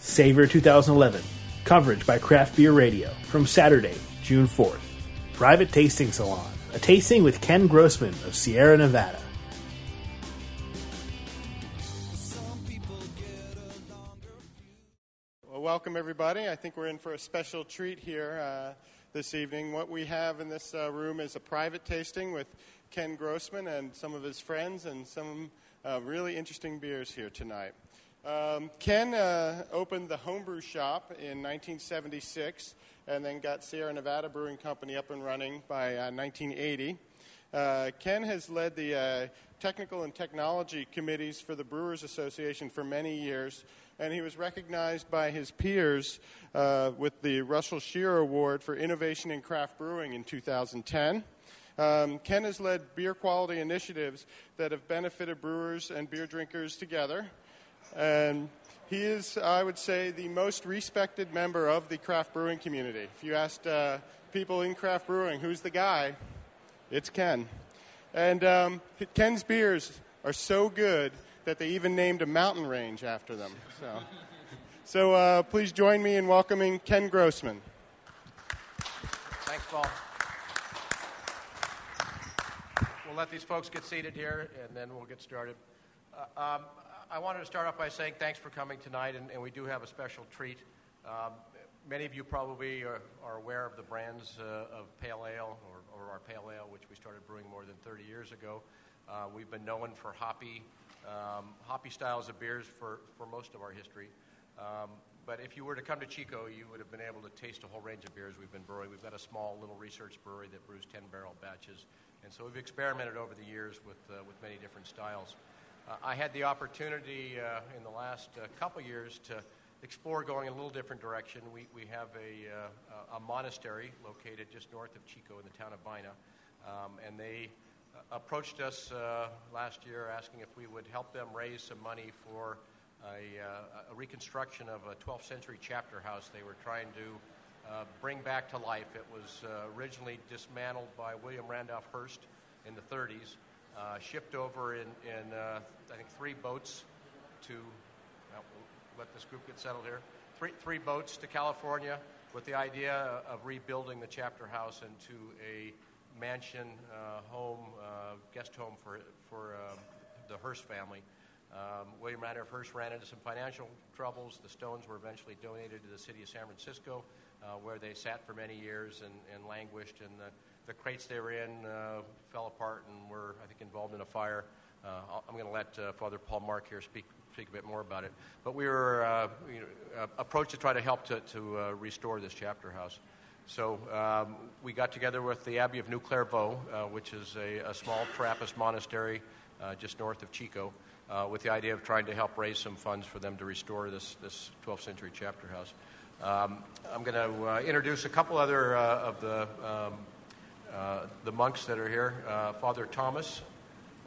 Savor 2011. Coverage by Craft Beer Radio from Saturday, June 4th. Private Tasting Salon. A tasting with Ken Grossman of Sierra Nevada. Welcome everybody. I think we're in for a special treat here uh, this evening. What we have in this uh, room is a private tasting with Ken Grossman and some of his friends and some uh, really interesting beers here tonight. Um, Ken uh, opened the homebrew shop in 1976 and then got Sierra Nevada Brewing Company up and running by uh, 1980. Uh, Ken has led the uh, technical and technology committees for the Brewers Association for many years, and he was recognized by his peers uh, with the Russell Schehrer Award for Innovation in Craft Brewing in 2010. Um, Ken has led beer quality initiatives that have benefited brewers and beer drinkers together. And he is, I would say, the most respected member of the craft brewing community. If you asked uh, people in craft brewing, who's the guy? It's Ken. And um, Ken's beers are so good that they even named a mountain range after them. So, so uh, please join me in welcoming Ken Grossman. Thanks, Paul. We'll let these folks get seated here, and then we'll get started. Uh, um, I wanted to start off by saying thanks for coming tonight, and, and we do have a special treat. Um, many of you probably are, are aware of the brands uh, of Pale Ale, or, or, our Pale Ale, which we started brewing more than 30 years ago. Uh, we've been known for hoppy, um, hoppy styles of beers for, for most of our history. Um, but if you were to come to Chico, you would have been able to taste a whole range of beers we've been brewing. We've got a small little research brewery that brews 10 barrel batches. And so we've experimented over the years with, uh, with many different styles. Uh, I had the opportunity uh, in the last uh, couple years to explore going in a little different direction. We, we have a, a monastery located just north of Chico in the town of Vina, um, and they approached us last year asking if we would help them raise some money for a, a, reconstruction of a 12th century chapter house they were trying to uh, bring back to life. It was uh, originally dismantled by William Randolph Hearst in the 30s, uh, shipped over in, in uh, I think, three boats to, well, let this group get settled here, three, three boats to California with the idea of rebuilding the chapter house into a mansion uh, home, uh, guest home for, for um, the Hearst family. Um, William Randolph Hearst ran into some financial troubles. The stones were eventually donated to the city of San Francisco, uh, where they sat for many years and, and languished. And the, the crates they were in uh, fell apart and were, I think, involved in a fire. Uh, I'm going to let uh, Father Paul Mark here speak speak a bit more about it. But we were uh, you know, uh, approached to try to help to, to uh, restore this chapter house. So um, we got together with the Abbey of New Clairvaux, uh, which is a, a, small Trappist monastery just north of Chico, with the idea of trying to help raise some funds for them to restore this, this 12th century chapter house. Um, I'm going to introduce a couple other of the um, uh, the monks that are here. Uh, Father Thomas,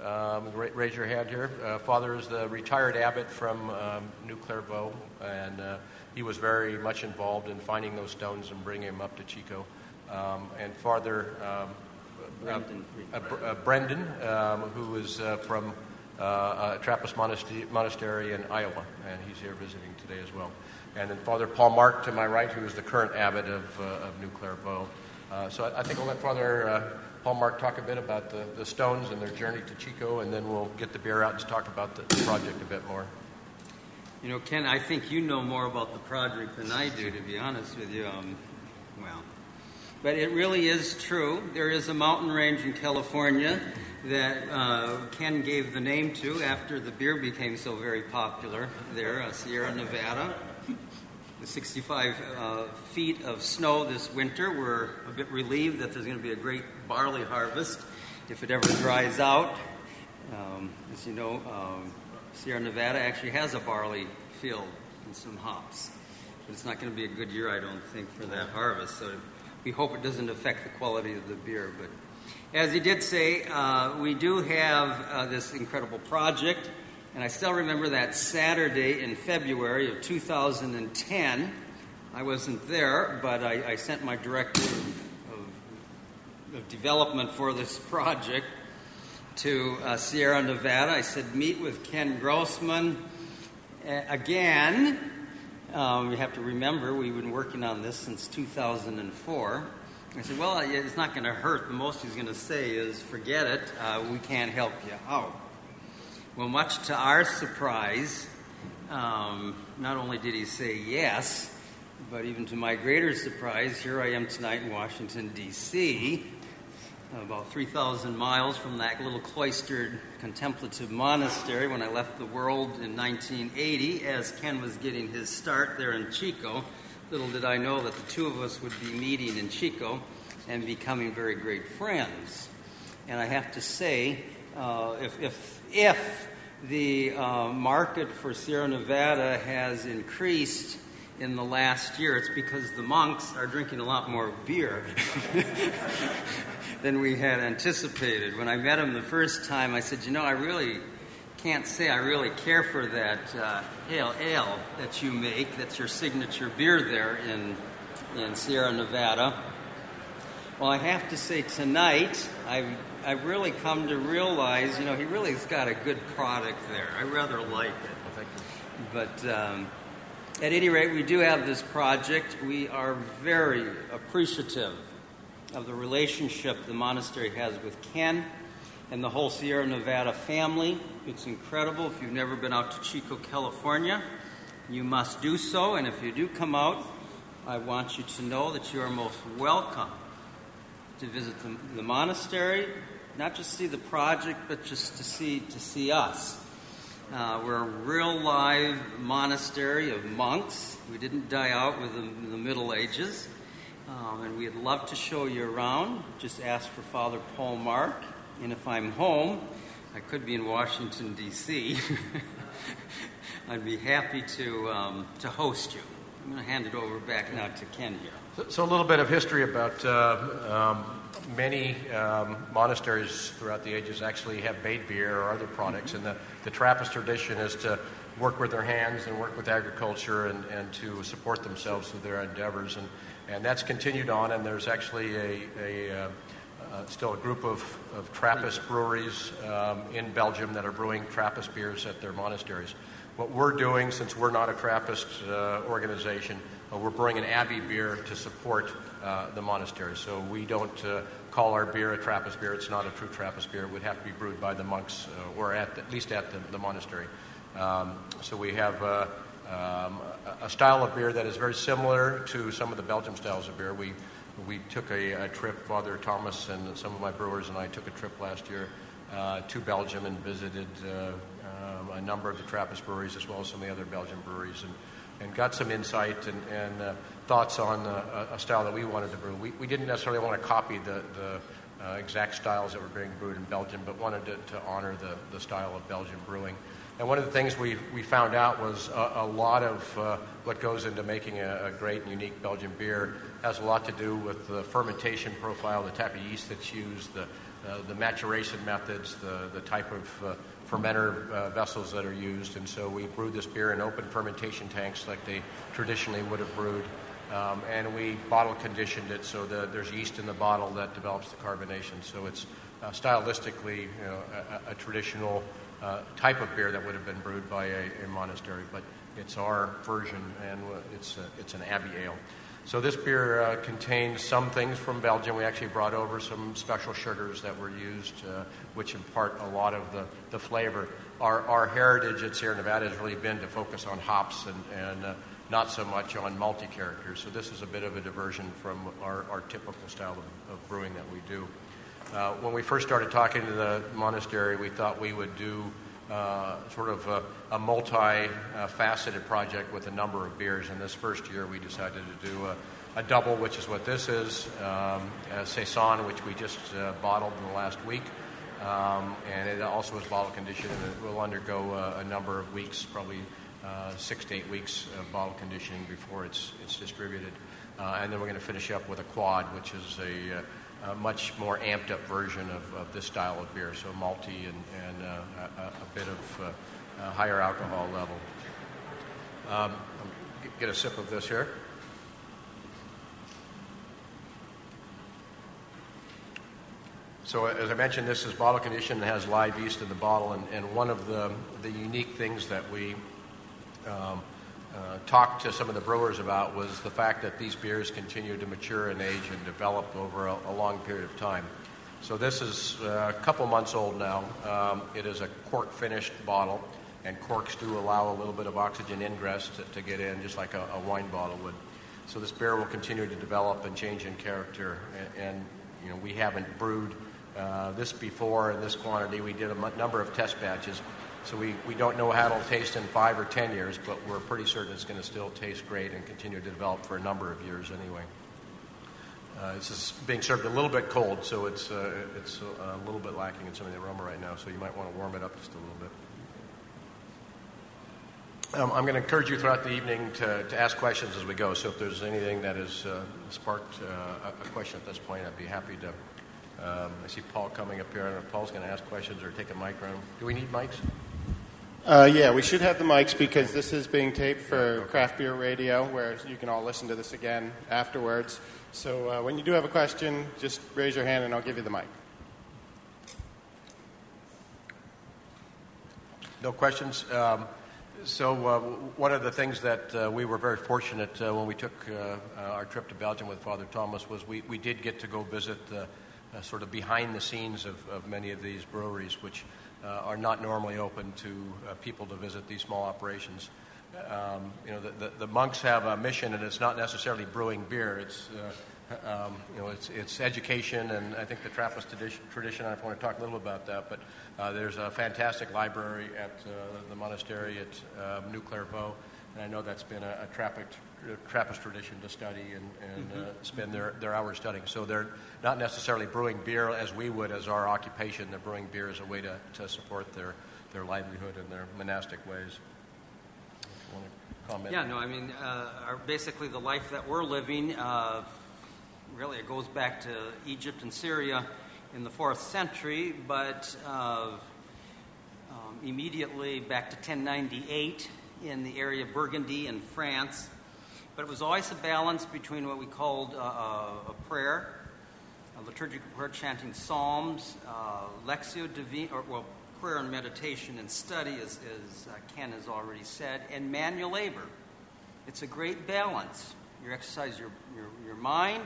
um, raise your hand here. Uh, Father is the retired abbot from um, New Clairvaux, and uh, he was very much involved in finding those stones and bringing them up to Chico. Um, and Father um, Brendan, uh, Brendan um, who is from Trappist monastery, monastery in Iowa, and he's here visiting today as well. And then Father Paul Mark to my right, who is the current abbot of, of New Clairvaux. Uh, so I, I, think we'll let Father uh, Paul Mark talk a bit about the, the Stones and their journey to Chico, and then we'll get the beer out and talk about the, the project a bit more. You know, Ken, I think you know more about the project than I do, to be honest with you. Um, well, but it really is true. There is a mountain range in California that uh, Ken gave the name to after the beer became so very popular there, uh, Sierra Nevada the 65 uh, feet of snow this winter. We're a bit relieved that there's going to be a great barley harvest if it ever dries out. Um, as you know, um, Sierra Nevada actually has a barley field and some hops. But it's not going to be a good year, I don't think, for that harvest. So we hope it doesn't affect the quality of the beer. But as he did say, uh, we do have uh, this incredible project and I still remember that Saturday in February of 2010. I wasn't there, but I, I sent my director of, of, of, development for this project to uh, Sierra Nevada. I said, meet with Ken Grossman uh, again. Um, you have to remember, we've been working on this since 2004. I said, well, it's not going to hurt. The most he's going to say is, forget it, uh, we can't help you out. Well, much to our surprise, um, not only did he say yes, but even to my greater surprise, here I am tonight in Washington, D.C., about 3,000 miles from that little cloistered contemplative monastery when I left the world in 1980 as Ken was getting his start there in Chico. Little did I know that the two of us would be meeting in Chico and becoming very great friends. And I have to say, uh, if, if, if the uh, market for Sierra Nevada has increased in the last year, it's because the monks are drinking a lot more beer than we had anticipated. When I met him the first time, I said, You know, I really can't say I really care for that uh, pale ale that you make. That's your signature beer there in, in Sierra Nevada. Well, I have to say, tonight, I've, I've really come to realize, you know, he really has got a good product there. I rather like it. But um, at any rate, we do have this project. We are very appreciative of the relationship the monastery has with Ken and the whole Sierra Nevada family. It's incredible. If you've never been out to Chico, California, you must do so. And if you do come out, I want you to know that you are most welcome to visit the, the monastery, not just see the project, but just to see to see us. Uh, we're a real live monastery of monks. We didn't die out with the, the Middle Ages. Um, and we'd love to show you around. Just ask for Father Paul Mark. And if I'm home, I could be in Washington, D.C., I'd be happy to, um, to host you. I'm going to hand it over back now to Ken here. So, so a little bit of history about uh, um, many um, monasteries throughout the ages actually have made beer or other products, and the, the Trappist tradition is to work with their hands and work with agriculture and, and to support themselves through their endeavors. And, and that's continued on, and there's actually a, a uh, still a group of, of Trappist breweries um, in Belgium that are brewing Trappist beers at their monasteries. What we're doing, since we're not a Trappist uh, organization, uh, we're brewing an Abbey beer to support uh, the monastery. So we don't uh, call our beer a Trappist beer. It's not a true Trappist beer. It would have to be brewed by the monks, uh, or at, the, at least at the, the monastery. Um, so we have um, a style of beer that is very similar to some of the Belgian styles of beer. We we took a, a trip, Father Thomas and some of my brewers and I took a trip last year uh, to Belgium and visited uh, um, a number of the Trappist breweries as well as some of the other Belgian breweries and, and got some insight and, and uh, thoughts on uh, a style that we wanted to brew. We, we didn't necessarily want to copy the, the uh, exact styles that were being brewed in Belgium, but wanted to, to honor the, the style of Belgian brewing. And one of the things we, we found out was a, a lot of uh, what goes into making a, a, great and unique Belgian beer has a lot to do with the fermentation profile, the type of yeast that's used, the, uh, the maturation methods, the, the type of uh, fermenter uh, vessels that are used. And so we brewed this beer in open fermentation tanks like they traditionally would have brewed. Um, and we bottle conditioned it so that there's yeast in the bottle that develops the carbonation. So it's uh, stylistically you know, a, a traditional uh, type of beer that would have been brewed by a, a monastery, but it's our version and it's, a, it's an Abbey Ale. So this beer uh, contains some things from Belgium. We actually brought over some special sugars that were used, uh, which impart a lot of the, the flavor. Our, our heritage at Sierra Nevada has really been to focus on hops and, and uh, not so much on malty characters. So this is a bit of a diversion from our, our typical style of, of brewing that we do. Uh, when we first started talking to the monastery, we thought we would do sort of a, a multi-faceted project with a number of beers. And this first year, we decided to do a, a Dubbel, which is what this is, um, a saison, which we just uh, bottled in the last week. Um, and it also is bottle conditioned, and it will undergo a, a number of weeks, probably uh, six to eight weeks of bottle conditioning before it's, it's distributed. Uh, and then we're going to finish up with a quad, which is a uh, a much more amped up version of, of this style of beer, so malty and, and uh, a, a, bit of uh, higher alcohol level. Um, get a sip of this here. So, as I mentioned, this is bottle conditioned and has live yeast in the bottle. And, and one of the, the unique things that we um, uh, talked to some of the brewers about was the fact that these beers continue to mature and age and develop over a, a long period of time. So this is uh, a couple months old now. Um, it is a cork finished bottle, and corks do allow a little bit of oxygen ingress to, to get in, just like a, a, wine bottle would. So this beer will continue to develop and change in character. And, and you know, we haven't brewed uh, this before in this quantity. We did a m- number of test batches. So we, we don't know how it'll taste in five or ten years, but we're pretty certain it's going to still taste great and continue to develop for a number of years anyway. Uh, this is being served a little bit cold, so it's, uh, it's a little bit lacking in some of the aroma right now, so you might want to warm it up just a little bit. Um, I'm going to encourage you throughout the evening to, to ask questions as we go, so if there's anything that has uh, sparked uh, a question at this point, I'd be happy to. Um, I see Paul coming up here. I don't know if Paul's going to ask questions or take a mic around. Do we need mics? Uh, yeah, we should have the mics because this is being taped for Craft Beer Radio, where you can all listen to this again afterwards. So uh, when you do have a question, just raise your hand and I'll give you the mic. No questions. Um, so uh, one of the things that uh, we were very fortunate uh, when we took uh, our trip to Belgium with Father Thomas was we, we did get to go visit the sort of behind the scenes of, of many of these breweries, which are not normally open to uh, people to visit these small operations. Um, you know, the, the, the, monks have a mission, and it's not necessarily brewing beer. It's uh, um, you know, it's, it's education, and I think the Trappist tradition. I want to talk a little about that, but uh, there's a fantastic library at uh, the monastery at um, New Clairvaux, and I know that's been a, a Trappist, Trappist tradition to study and, and mm-hmm. uh, spend their, their hours studying. So they're not necessarily brewing beer as we would as our occupation. They're brewing beer as a way to, to support their, their livelihood and their monastic ways. Comment. Yeah, no, I mean, uh, our, basically the life that we're living, uh, really it goes back to Egypt and Syria in the fourth century, but uh, um, immediately back to 1098 in the area of Burgundy in France. But it was always a balance between what we called uh, a prayer, a liturgical prayer, chanting psalms, uh, lectio divina, or well, prayer and meditation and study, as, as uh, Ken has already said, and manual labor. It's a great balance. You exercise your, your, your mind,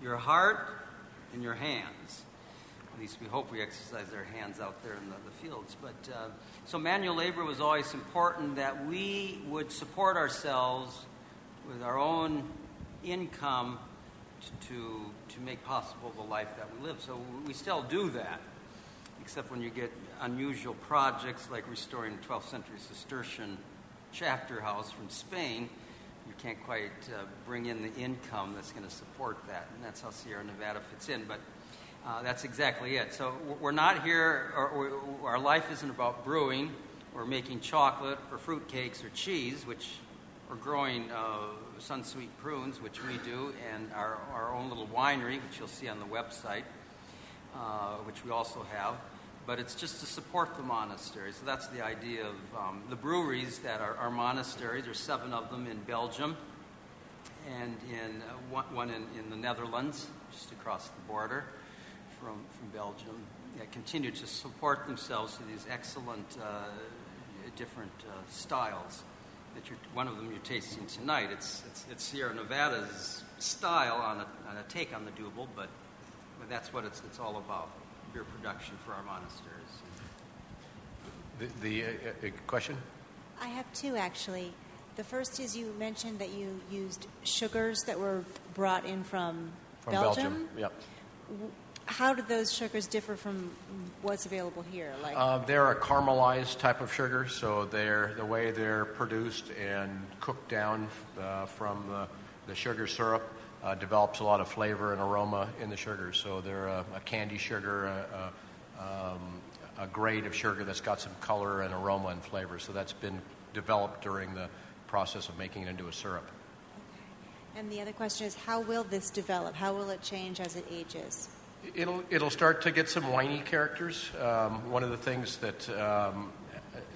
your heart, and your hands. At least we hope we exercise our hands out there in the, the fields. But uh, so manual labor was always important that we would support ourselves with our own income to, to make possible the life that we live. So we still do that, except when you get unusual projects like restoring a 12th century Cistercian chapter house from Spain. You can't quite uh, bring in the income that's going to support that, and that's how Sierra Nevada fits in. But uh, that's exactly it. So we're not here, or, our life isn't about brewing or making chocolate or fruit cakes or cheese, which we're growing uh, Sunsweet prunes, which we do, and our, our own little winery, which you'll see on the website, uh, which we also have. But it's just to support the monastery. So that's the idea of um, the breweries that are our monasteries. There's seven of them in Belgium and in uh, one, one in, in the Netherlands, just across the border from, from Belgium that continue to support themselves to these excellent uh, different uh, styles. That you're, one of them you're tasting tonight. It's, it's, it's Sierra Nevada's style on a, on a, take on the Dubbel, but, but that's what it's, it's all about beer production for our monasteries. The, the uh, uh, question? I have two actually. The first is you mentioned that you used sugars that were brought in from, from Belgium. Belgium. Yep how do those sugars differ from what's available here? Like uh, they're a caramelized type of sugar, so they're the way they're produced and cooked down uh, from the, the sugar syrup uh, develops a lot of flavor and aroma in the sugar. So they're a, a candi sugar, a, a, um, a grade of sugar that's got some color and aroma and flavor. So that's been developed during the process of making it into a syrup. Okay. And the other question is, how will this develop? How will it change as it ages? It'll, it'll start to get some winey characters. Um, one of the things that um,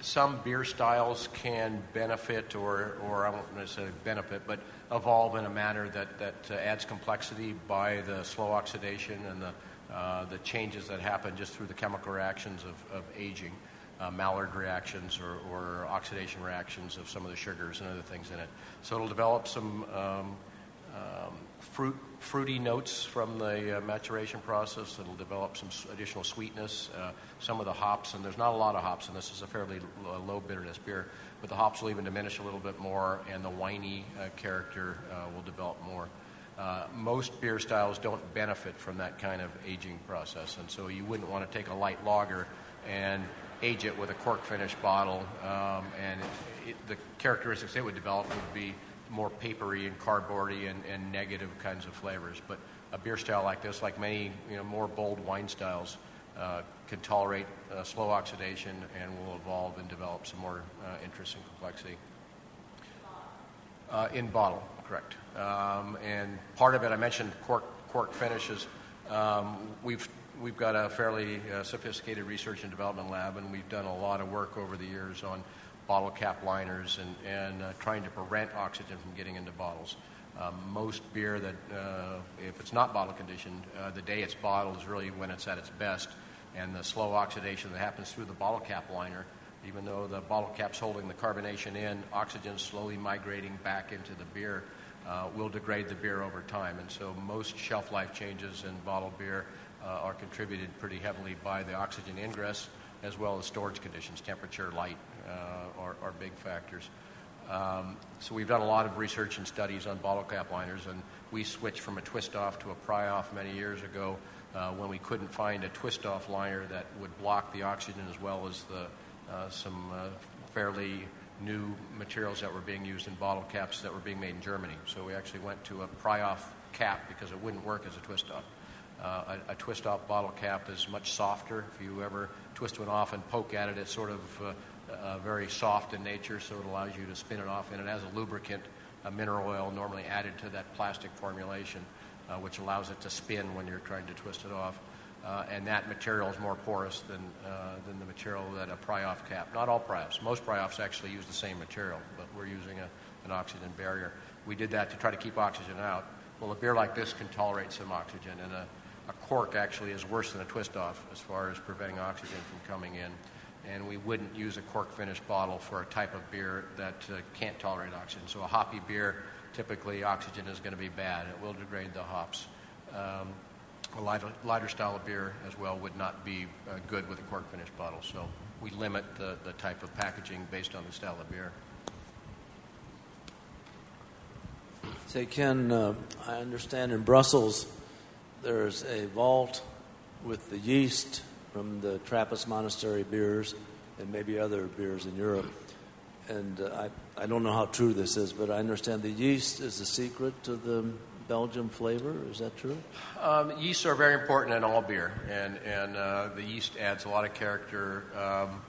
some beer styles can benefit, or, or I won't necessarily benefit, but evolve in a manner that, that uh, adds complexity by the slow oxidation and the, uh, the changes that happen just through the chemical reactions of, of aging. uh, reactions or, or, oxidation reactions of some of the sugars and other things in it. So it'll develop some um, um, fruit, fruity notes from the uh, maturation process. It'll develop some additional sweetness. Uh, some of the hops, and there's not a lot of hops, and this is a fairly low bitterness beer, but the hops will even diminish a little bit more, and the winey uh, character uh, will develop more. Uh, most beer styles don't benefit from that kind of aging process, and so you wouldn't want to take a light lager and age it with a cork finish bottle, um, and it, it, the characteristics it would develop would be more papery and cardboardy and, and, negative kinds of flavors. But a beer style like this, like many you know, more bold wine styles, uh, can tolerate uh, slow oxidation and will evolve and develop some more uh, interesting complexity. Uh, in bottle, correct. Um, and part of it, I mentioned cork, cork finishes. Um, we've we've got a fairly uh, sophisticated research and development lab, and we've done a lot of work over the years on bottle cap liners and, and uh, trying to prevent oxygen from getting into bottles. Um, most beer that, uh, if it's not bottle conditioned, uh, the day it's bottled is really when it's at its best. And the slow oxidation that happens through the bottle cap liner, even though the bottle cap's holding the carbonation in, oxygen slowly migrating back into the beer uh, will degrade the beer over time. And so most shelf life changes in bottled beer uh, are contributed pretty heavily by the oxygen ingress as well as storage conditions, temperature, light, are, are big factors. Um, so we've done a lot of research and studies on bottle cap liners, and we switched from a twist-off to a pry-off many years ago uh, when we couldn't find a twist-off liner that would block the oxygen as well as the, uh, some uh, fairly new materials that were being used in bottle caps that were being made in Germany. So we actually went to a pry-off cap because it wouldn't work as a twist-off. Uh, a, a twist-off bottle cap is much softer. If you ever twist one off and poke at it, it's sort of uh, uh, very soft in nature, so it allows you to spin it off. And it has a lubricant, a mineral oil normally added to that plastic formulation, uh, which allows it to spin when you're trying to twist it off. Uh, and that material is more porous than, uh, than the material that a pry-off cap. Not all pry-offs. Most pry-offs actually use the same material, but we're using a, an oxygen barrier. We did that to try to keep oxygen out. Well, a beer like this can tolerate some oxygen, and a, a cork actually is worse than a twist-off as far as preventing oxygen from coming in and we wouldn't use a cork finished bottle for a type of beer that uh, can't tolerate oxygen. So a hoppy beer, typically oxygen is going to be bad. It will degrade the hops. Um, a lighter, lighter, style of beer as well would not be uh, good with a cork finished bottle. So we limit the, the type of packaging based on the style of beer. Say, Ken, uh, I understand in Brussels there's a vault with the yeast from the Trappist monastery beers and maybe other beers in Europe. And uh, I, I don't know how true this is, but I understand the yeast is the secret to the Belgian flavor. Is that true? Um, yeasts are very important in all beer, and, and uh, the yeast adds a lot of character. Um,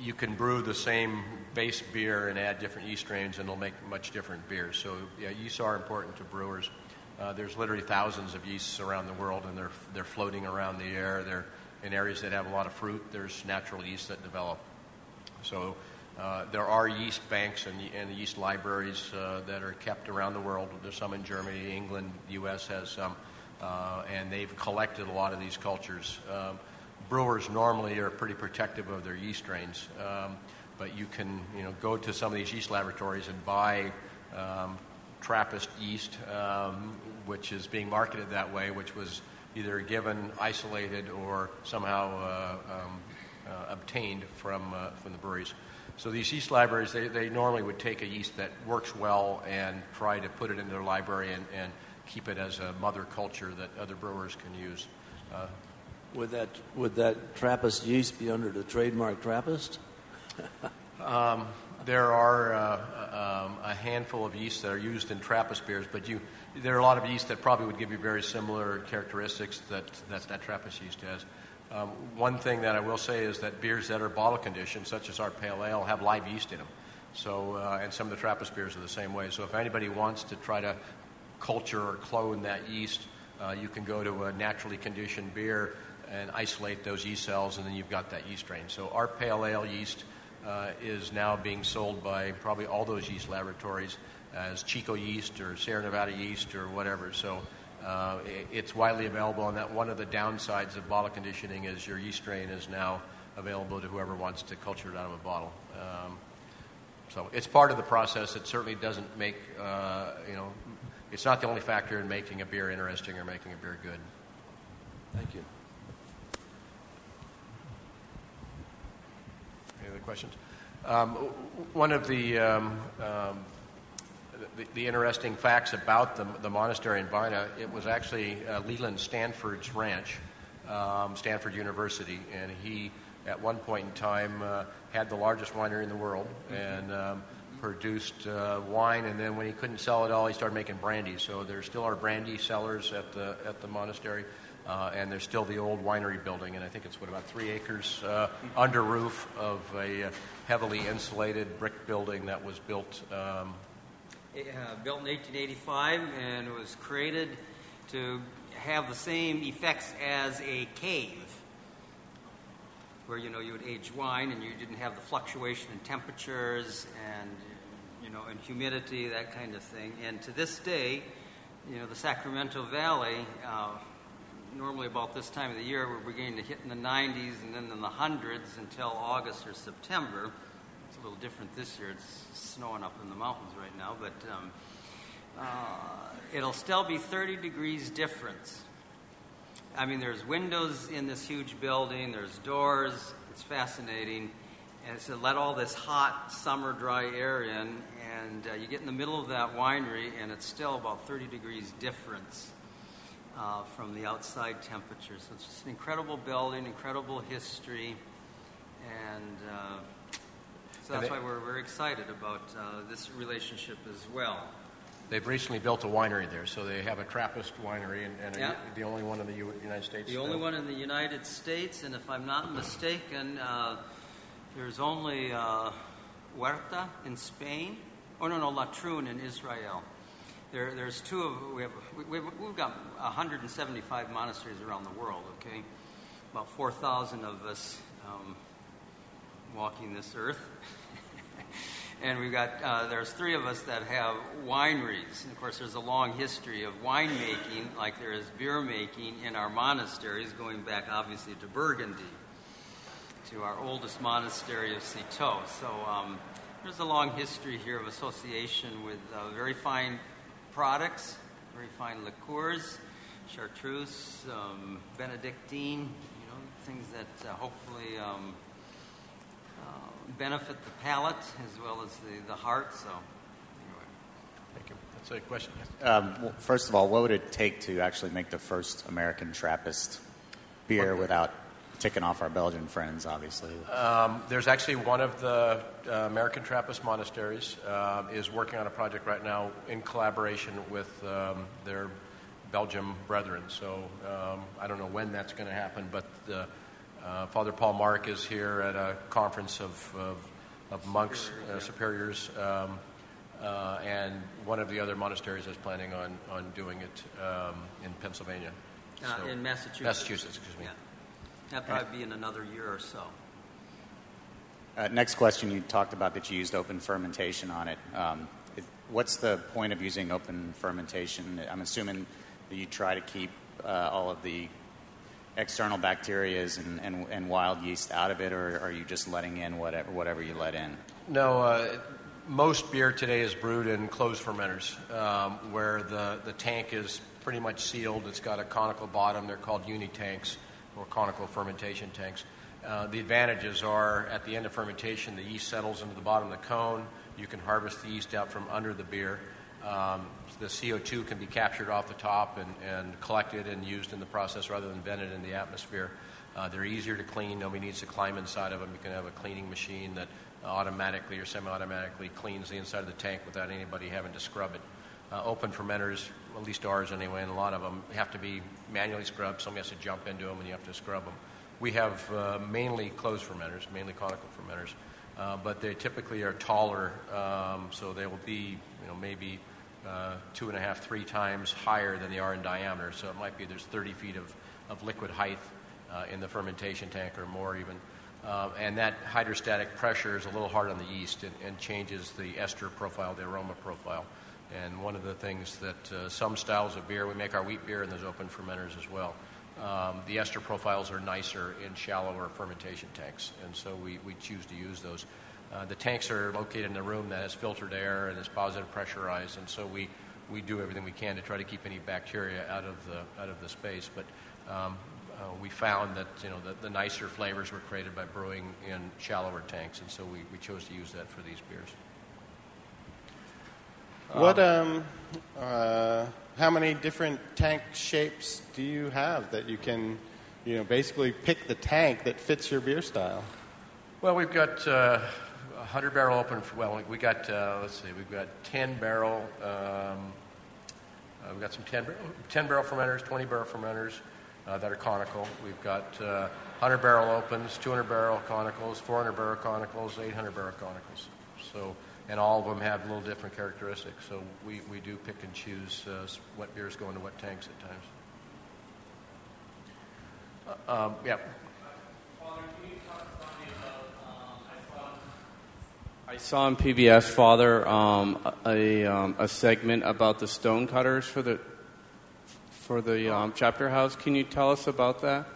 you can brew the same base beer and add different yeast strains, and it'll make much different beers. So, yeah, yeasts are important to brewers. Uh, there's literally thousands of yeasts around the world, and they're, they're floating around the air. They're in areas that have a lot of fruit, there's natural yeast that develop. So uh, there are yeast banks and, and yeast libraries uh, that are kept around the world. There's some in Germany, England, U.S. has some, uh, and they've collected a lot of these cultures. Um, brewers normally are pretty protective of their yeast strains, um, but you can you know go to some of these yeast laboratories and buy um, Trappist yeast, um, which is being marketed that way, which was either given, isolated, or somehow uh, um, uh, obtained from, uh, from the breweries. So these yeast libraries, they, they normally would take a yeast that works well and try to put it in their library and, and keep it as a mother culture that other brewers can use. Uh, would that would that Trappist yeast be under the trademark Trappist? um, there are uh, um, a handful of yeasts that are used in Trappist beers, but you there are a lot of yeasts that probably would give you very similar characteristics that that, that Trappist yeast has. Um, one thing that I will say is that beers that are bottle conditioned, such as our pale ale, have live yeast in them. So, uh, and some of the Trappist beers are the same way. So, if anybody wants to try to culture or clone that yeast, uh, you can go to a naturally conditioned beer and isolate those yeast cells, and then you've got that yeast strain. So, our pale ale yeast uh, is now being sold by probably all those yeast laboratories as Chico yeast or Sierra Nevada yeast or whatever. So uh, it's widely available, and that one of the downsides of bottle conditioning is your yeast strain is now available to whoever wants to culture it out of a bottle. Um, so it's part of the process. It certainly doesn't make, uh, you know, it's not the only factor in making a beer interesting or making a beer good. Thank you. Questions? Um, one of the, um, um, the, the interesting facts about the, the monastery in Vina, it was actually uh, Leland Stanford's ranch, um, Stanford University, and he, at one point in time, uh, had the largest winery in the world and um, produced uh, wine. And then when he couldn't sell it all, he started making brandy. So there still are brandy cellars at the at the monastery. Uh, and there's still the old winery building, and I think it's what about three acres uh, under roof of a uh, heavily insulated brick building that was built. Um, uh, built in 1885, and was created to have the same effects as a cave, where you know you would age wine and you didn't have the fluctuation in temperatures and you know and humidity, that kind of thing. And to this day, you know the Sacramento Valley. Uh, normally about this time of the year, we're beginning to hit in the 90s and then in the hundreds until August or September. It's a little different this year. It's snowing up in the mountains right now, but um, uh, it'll still be 30 degrees difference. I mean, there's windows in this huge building, there's doors. It's fascinating. And so let all this hot summer dry air in, and uh, you get in the middle of that winery, and it's still about 30 degrees difference uh, from the outside temperature. So it's just an incredible building, incredible history, and uh, so that's why we're very excited about uh, this relationship as well. They've recently built a winery there, so they have a Trappist winery, and, and Yeah. a, the only one in the U- United States. The only one in the United States, and if I'm not mistaken, uh, there's only uh, Huerta in Spain. Oh no, no, Latrun in Israel. There, there's two of we have we, we've, we've got 175 monasteries around the world. Okay, about 4,000 of us um, walking this earth. and we've got uh, there's three of us that have wineries and of course there's a long history of winemaking like there is beer making in our monasteries going back obviously to burgundy to our oldest monastery of citeaux so um, there's a long history here of association with uh, very fine products very fine liqueurs chartreuse um, benedictine you know things that uh, hopefully um, uh, benefit the palate as well as the, the heart. So, anyway. Thank you. That's a question. Yes. Um, well, first of all, what would it take to actually make the first American Trappist beer without ticking off our Belgian friends, obviously? Um, there's actually one of the uh, American Trappist monasteries uh, is working on a project right now in collaboration with um, their Belgium brethren. So um, I don't know when that's going to happen, but the, uh, Father Paul Mark is here at a conference of, of, of monks, uh, superiors, um, uh, and one of the other monasteries is planning on, on doing it um, in Pennsylvania. Uh, So- in Massachusetts. Massachusetts, excuse me. Yeah. That'll probably be in another year or so. Uh, next question, you talked about that you used open fermentation on it. Um, it- What's the point of using open fermentation? I'm assuming that you try to keep uh, all of the external bacterias and, and, and wild yeast out of it, or are you just letting in whatever, whatever you let in? No, uh, most beer today is brewed in closed fermenters, um, where the, the tank is pretty much sealed. It's got a conical bottom. They're called uni tanks or conical fermentation tanks. Uh, the advantages are at the end of fermentation, the yeast settles into the bottom of the cone. You can harvest the yeast out from under the beer. Um, the CO2 can be captured off the top and, and collected and used in the process rather than vented in the atmosphere. Uh, they're easier to clean. Nobody needs to climb inside of them. You can have a cleaning machine that automatically or semi-automatically cleans the inside of the tank without anybody having to scrub it. Uh, open fermenters, at least ours anyway, and a lot of them have to be manually scrubbed. Somebody has to jump into them and you have to scrub them. We have uh, mainly closed fermenters, mainly conical fermenters, uh, but they typically are taller, um, so they will be, you know, maybe uh, two and a half, three times higher than they are in diameter. So it might be there's 30 feet of, of liquid height uh, in the fermentation tank or more even. Uh, and that hydrostatic pressure is a little hard on the yeast and, and changes the ester profile, the aroma profile. And one of the things that uh, some styles of beer, we make our wheat beer and there's open fermenters as well. um, the ester profiles are nicer in shallower fermentation tanks, and so we, we choose to use those. Uh, the tanks are located in a room that has filtered air and is positive pressurized, and so we, we do everything we can to try to keep any bacteria out of the, out of the space. But um, uh, we found that you know the, the nicer flavors were created by brewing in shallower tanks, and so we, we chose to use that for these beers. What um, uh, how many different tank shapes do you have that you can, you know, basically pick the tank that fits your beer style? Well, we've got uh, 100 barrel open. Well, we got uh, let's see, we've got 10 barrel. Um, uh, we've got some 10, 10 barrel fermenters, 20 barrel fermenters uh, that are conical. We've got 100 uh, barrel opens, 200 barrel conicals, 400 barrel conicals, 800 barrel conicals. So and all of them have a little different characteristics. So we, we do pick and choose uh, what beers go into what tanks at times. Uh, um, yeah. I saw on PBS, Father, um, a, um, a segment about the stone cutters for the for the um, chapter house. Can you tell us about that?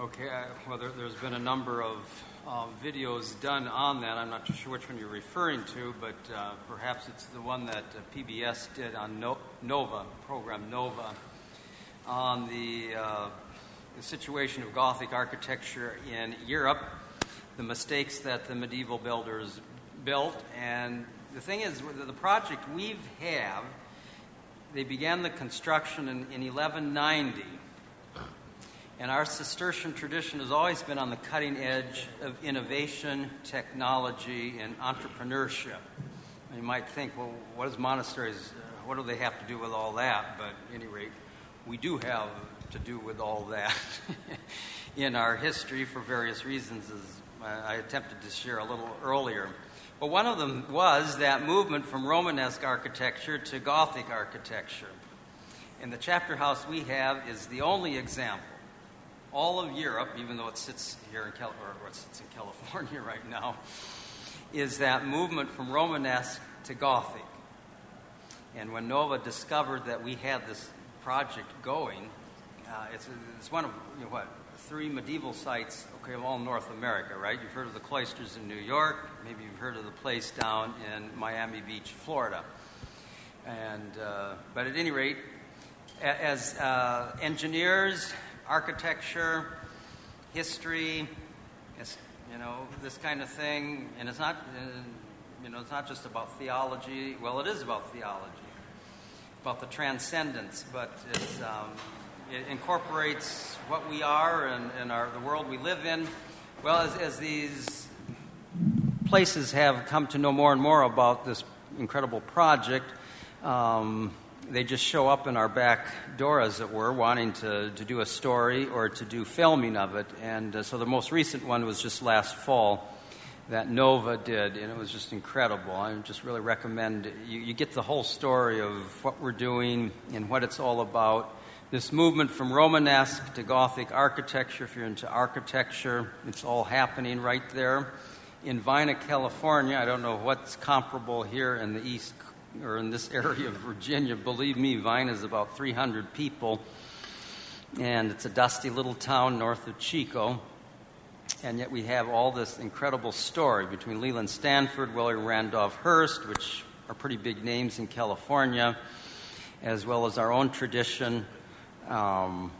Okay. Well, there, has been a number of uh, videos done on that. I'm not sure which one you're referring to, but uh, perhaps it's the one that uh, PBS did on no- Nova, program Nova, on the, uh, the situation of Gothic architecture in Europe, the mistakes that the medieval builders built. And the thing is, the project we have, they began the construction in, in 1190 and our Cistercian tradition has always been on the cutting edge of innovation, technology, and entrepreneurship. And you might think, well, what does monasteries, uh, what do they have to do with all that? But at any rate, we do have to do with all that in our history for various reasons, as I attempted to share a little earlier. But one of them was that movement from Romanesque architecture to Gothic architecture. And the chapter house we have is the only example all of Europe, even though it sits here in Cal- or it sits in California right now, is that movement from Romanesque to Gothic. And when Nova discovered that we had this project going, uh, it's, it's one of you know, what three medieval sites, okay, of all North America, right? You've heard of the cloisters in New York, maybe you've heard of the place down in Miami Beach, Florida. And uh, but at any rate, as uh, engineers architecture, history, you know, this kind of thing. And it's not, uh, you know, it's not just about theology. Well, it is about theology, about the transcendence, but um, it incorporates what we are and, and our, the world we live in. Well, as, as these places have come to know more and more about this incredible project, um, they just show up in our back door, as it were, wanting to, to do a story or to do filming of it. And uh, so the most recent one was just last fall that Nova did, and it was just incredible. I just really recommend you, you get the whole story of what we're doing and what it's all about. This movement from Romanesque to Gothic architecture, if you're into architecture, it's all happening right there. In Vina, California, I don't know what's comparable here in the East or in this area of Virginia, believe me, Vine is about 300 people, and it's a dusty little town north of Chico. And yet we have all this incredible story between Leland Stanford, William Randolph Hearst, which are pretty big names in California, as well as our own tradition, um,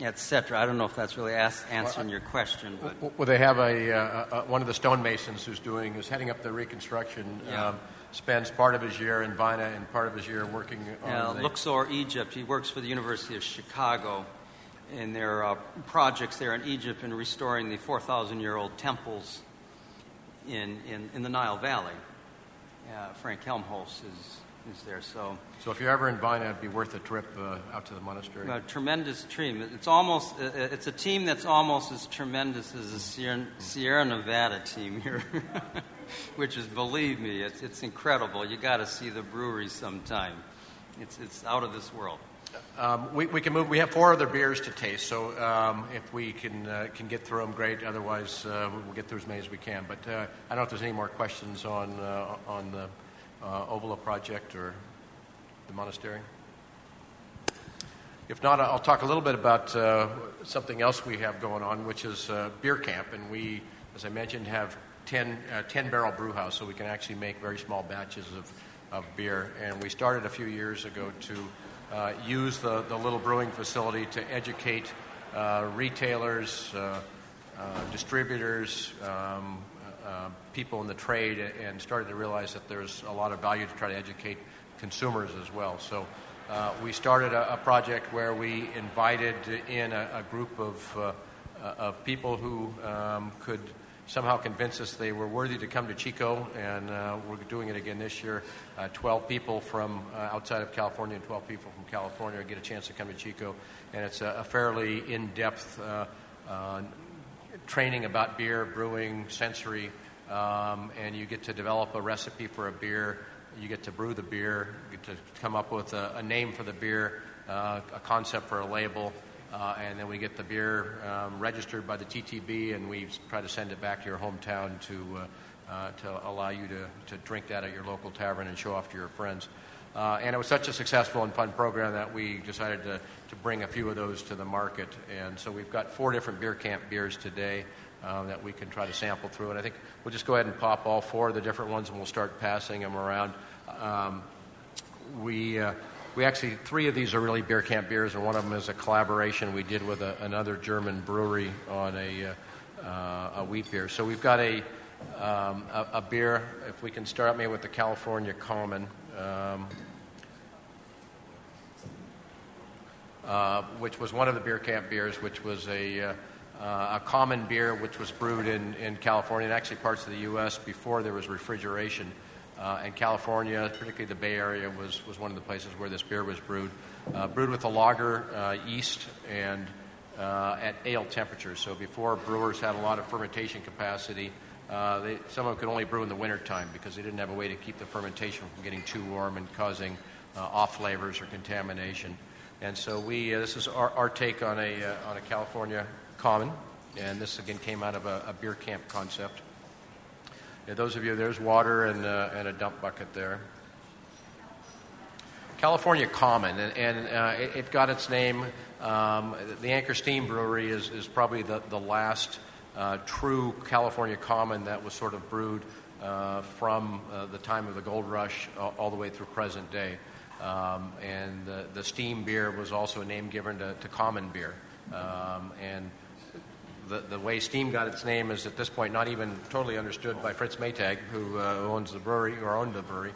etc. I don't know if that's really ask, answering your question. But. Well, they have a, uh, a, one of the stonemasons who's doing is heading up the reconstruction. Yeah. Um, spends part of his year in Vina and part of his year working on uh, the... Luxor, Egypt. He works for the University of Chicago in their uh, projects there in Egypt in restoring the 4,000 year old temples in, in, in, the Nile Valley. Uh, Frank Helmholz is, is there. So, so if you're ever in Vina, it'd be worth a trip uh, out to the monastery. A tremendous team. It's almost uh, uh, it's a team that's almost as tremendous as the Sierra, Sierra Nevada team here. which is, believe me, it's, it's incredible. You got to see the brewery sometime. It's, it's out of this world. Um, we, we can move. We have four other beers to taste, so um, if we can uh, can get through them, great. Otherwise, uh, we'll get through as many as we can. But uh, I don't know if there's any more questions on uh, on the uh, Ovila project or the monastery. If not, I'll talk a little bit about uh, something else we have going on, which is uh, beer camp. And we, as I mentioned, have 10, uh, 10 barrel brew house, so we can actually make very small batches of, of beer. And we started a few years ago to uh, use the, the little brewing facility to educate uh, retailers, distributors, um, people in the trade, and started to realize that there's a lot of value to try to educate consumers as well. So uh, we started a, a, project where we invited in a, a group of, uh, of people who um, could somehow convince us they were worthy to come to Chico, and uh, we're doing it again this year. Uh, 12 people from uh, outside of California and 12 people from California get a chance to come to Chico, and it's a, a fairly in depth training about beer, brewing, sensory, um, and you get to develop a recipe for a beer. You get to brew the beer, you get to come up with a, a name for the beer, uh, a concept for a label, uh, and then we get the beer um, registered by the TTB, and we try to send it back to your hometown to, uh, uh, to allow you to, to drink that at your local tavern and show off to your friends. Uh, and it was such a successful and fun program that we decided to, to bring a few of those to the market. And so we've got four different beer camp beers today uh, that we can try to sample through. And I think we'll just go ahead and pop all four of the different ones and we'll start passing them around. Um, we, uh, we actually, three of these are really beer camp beers, and one of them is a collaboration we did with a, another German brewery on a, uh, a wheat beer. So we've got a, um, a, a, beer, if we can start maybe with the California Common. Um, Uh, which was one of the beer camp beers, which was a, uh, a common beer which was brewed in, in California and actually parts of the U.S. before there was refrigeration. Uh, and California, particularly the Bay Area, was, was one of the places where this beer was brewed. Uh, brewed with a lager yeast and at ale temperatures. So before brewers had a lot of fermentation capacity, they, some of them could only brew in the wintertime because they didn't have a way to keep the fermentation from getting too warm and causing off flavors or contamination. And so we, uh, this is our, our take on a, uh, on a California common. And this again came out of a, a beer camp concept. Yeah, those of you, there's water and, uh, and a dump bucket there. California Common, and, and uh, it, it, got its name. Um, the Anchor Steam Brewery is, is probably the, the last uh, true California Common that was sort of brewed uh, from uh, the time of the gold rush all, the way through present day. Um, and the, the, steam beer was also a name given to, to common beer. Um, and the, the way steam got its name is at this point not even totally understood by Fritz Maytag, who uh, owns the brewery or owned the brewery.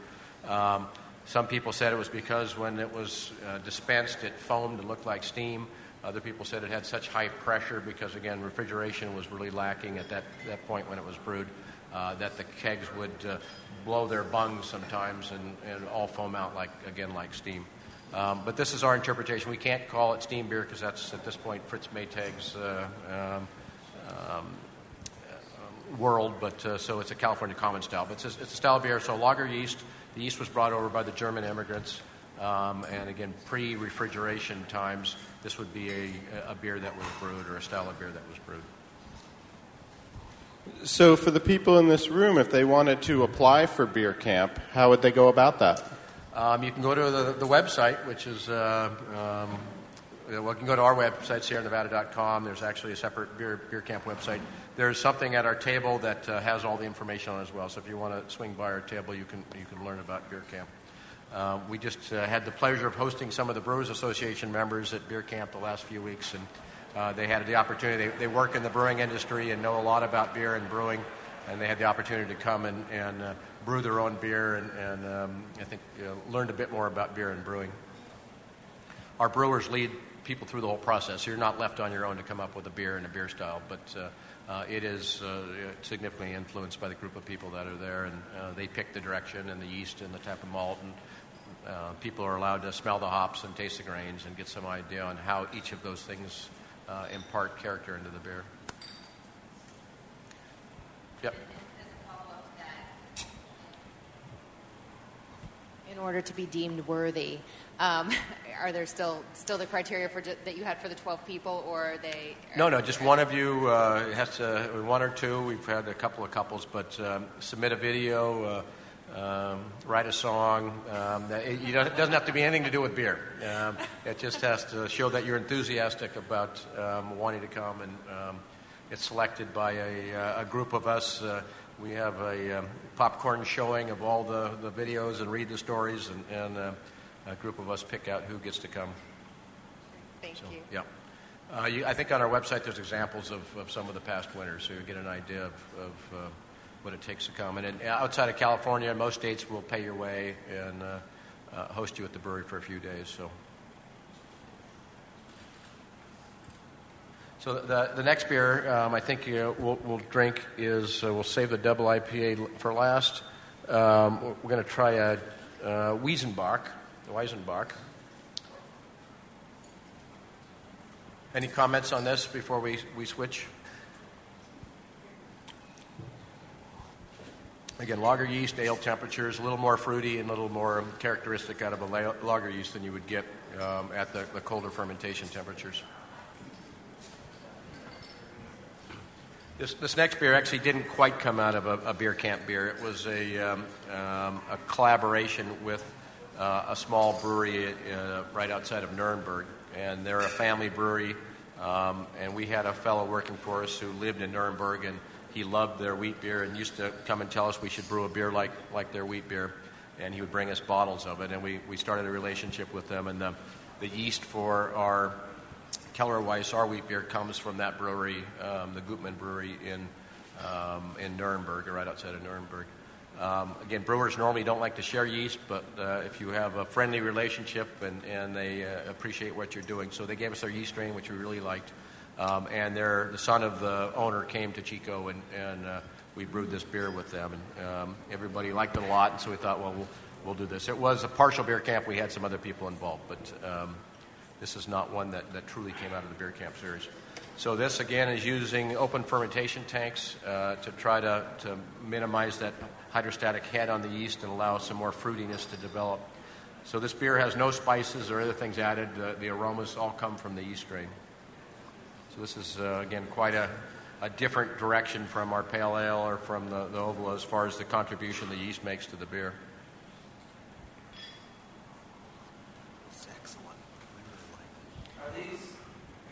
Um, some people said it was because when it was uh, dispensed, it foamed and looked like steam. Other people said it had such high pressure because, again, refrigeration was really lacking at that, that point when it was brewed, uh, that the kegs would uh, blow their bungs sometimes and, and all foam out like again like steam. Um, but this is our interpretation. We can't call it steam beer because that's at this point Fritz Maytag's uh, um, um, world. But uh, so it's a California common style. But it's a, it's a, style of beer. So lager yeast. The yeast was brought over by the German immigrants, um, and again pre-refrigeration times. This would be a, a beer that was brewed or a style of beer that was brewed. So, for the people in this room, if they wanted to apply for Beer Camp, how would they go about that? Um, you can go to the, the website, which is, uh, um, well, you can go to our website, sierranevada.com. There's actually a separate beer, beer Camp website. There's something at our table that uh, has all the information on as well. So, if you want to swing by our table, you can, you can learn about Beer Camp. Uh, we just uh, had the pleasure of hosting some of the Brewers Association members at Beer Camp the last few weeks, and uh, they had the opportunity, they, they, work in the brewing industry and know a lot about beer and brewing, and they had the opportunity to come and, and uh, brew their own beer and, and um, I think know, learned a bit more about beer and brewing. Our brewers lead people through the whole process. You're not left on your own to come up with a beer and a beer style, but uh, uh it is uh, significantly influenced by the group of people that are there, and uh, they pick the direction and the yeast and the type of malt and people are allowed to smell the hops and taste the grains and get some idea on how each of those things impart character into the beer. Yep. In order to be deemed worthy, um, are there still still the criteria for that you had for the 12 people, or are they? No, no, just one of you uh, has to, one or two. We've had a couple of couples, but um, submit a video. Uh, um, write a song. Um, that- it, you don't- it doesn't have to be anything to do with beer. Um, it just has to show that you're enthusiastic about um, wanting to come, and um, it's selected by a, uh, a group of us. Uh, we have a um, popcorn showing of all the, the videos and read the stories, and, and uh, a group of us pick out who gets to come. Thank So, you. yeah. Uh, you, I think on our website there's examples of, of some of the past winners, so you get an idea of, of uh, what it takes to come. And, then outside of California, most states will pay your way and uh, uh, host you at the brewery for a few days. So, so the, the next beer um, I think uh, we'll, we'll drink is uh, we'll save the double IPA for last. Um, we're going to try a uh, Weizenbock, Weizenbock. Any comments on this before we, we switch? Again, lager yeast, ale temperatures, a little more fruity and a little more characteristic out of a la- lager yeast than you would get um, at the, the colder fermentation temperatures. This, this next beer actually didn't quite come out of a, a beer camp beer. It was a, um, um, a collaboration with uh, a small brewery uh, right outside of Nuremberg. And they're a family brewery. Um, and we had a fellow working for us who lived in Nuremberg, and he loved their wheat beer and used to come and tell us we should brew a beer like, like their wheat beer. And he would bring us bottles of it. And we, we started a relationship with them. And the, the yeast for our Kellerweis, our wheat beer, comes from that brewery, um, the Gutmann Brewery in, um, in Nuremberg, right outside of Nuremberg. Um, again, brewers normally don't like to share yeast, but uh, if you have a friendly relationship and, and they uh, appreciate what you're doing. So they gave us their yeast strain, which we really liked. Um, and their, the son of the owner came to Chico, and, and uh, we brewed this beer with them. And um, everybody liked it a lot, and so we thought, well, we'll, we'll do this. It was a partial beer camp. We had some other people involved, but um, this is not one that, that truly came out of the beer camp series. So this again is using open fermentation tanks uh, to try to, to minimize that hydrostatic head on the yeast and allow some more fruitiness to develop. So this beer has no spices or other things added. Uh, the aromas all come from the yeast strain. So this is uh, again quite a, a different direction from our pale ale or from the, the Ovila as far as the contribution the yeast makes to the beer. Are these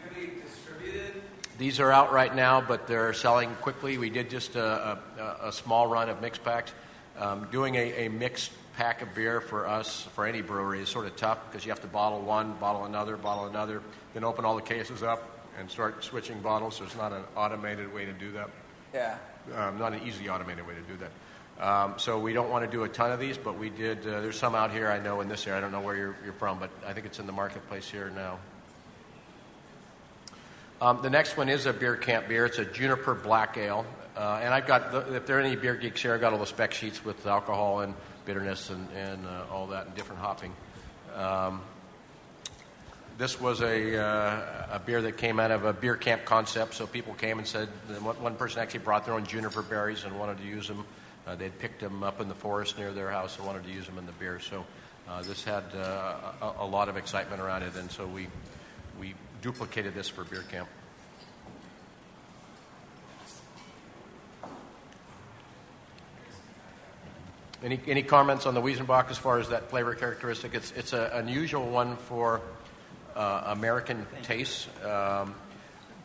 going to be distributed? These are out right now, but they're selling quickly. We did just a, a, a small run of mixed packs. Um, doing a, a mixed pack of beer for us, for any brewery, is sort of tough because you have to bottle one, bottle another, bottle another, then open all the cases up and start switching bottles. It's not an automated way to do that. Yeah. Um, not an easy automated way to do that. Um, so we don't want to do a ton of these, but we did. Uh, there's some out here I know in this area. I don't know where you're, you're from, but I think it's in the marketplace here now. Um, the next one is a beer camp beer. It's a juniper black ale, uh, and I've got the, if there are any beer geeks here, I've got all the spec sheets with alcohol and bitterness and, and uh, all that and different hopping. Um, this was a, uh, a beer that came out of a beer camp concept. So people came and said one, person actually brought their own juniper berries and wanted to use them. Uh, they'd picked them up in the forest near their house and wanted to use them in the beer. So uh, this had uh, a, a lot of excitement around it, and so we we duplicated this for beer camp. Any, any comments on the Weizenbock as far as that flavor characteristic? It's, it's an unusual one for uh, American tastes. Um,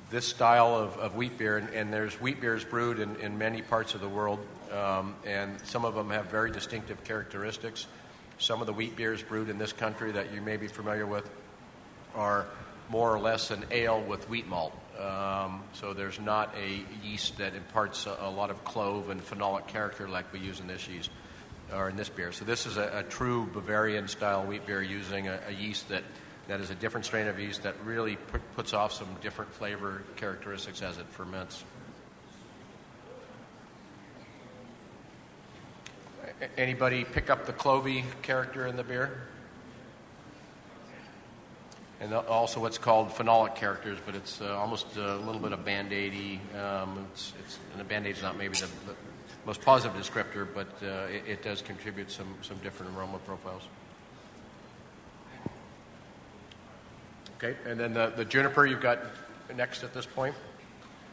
this style of, of wheat beer, and, and, there's wheat beers brewed in, in many parts of the world, um, and some of them have very distinctive characteristics. Some of the wheat beers brewed in this country that you may be familiar with are more or less an ale with wheat malt. Um, so there's not a yeast that imparts a, a, lot of clove and phenolic character like we use in this yeast or in this beer. So this is a, a true Bavarian style wheat beer using a, a, yeast that, that is a different strain of yeast that really put, puts off some different flavor characteristics as it ferments. Anybody pick up the clovey character in the beer? And also what's called phenolic characters, but it's uh, almost a little bit of band-aidy. Um, it's, it's, and a band-aid is not maybe the, the, most positive descriptor, but uh, it, it, does contribute some, some different aroma profiles. Okay, and then the, the juniper you've got next at this point.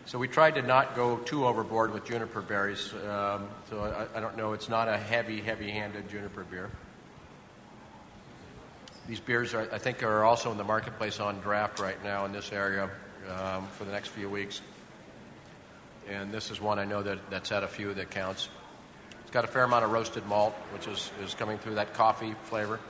So we tried to not go too overboard with juniper berries. Um, so I, I don't know. It's not a heavy, heavy-handed juniper beer. These beers, are, I think, are also in the marketplace on draft right now in this area um, for the next few weeks. And this is one I know that, that's at a few that counts. It's got a fair amount of roasted malt, which is, is coming through that coffee flavor.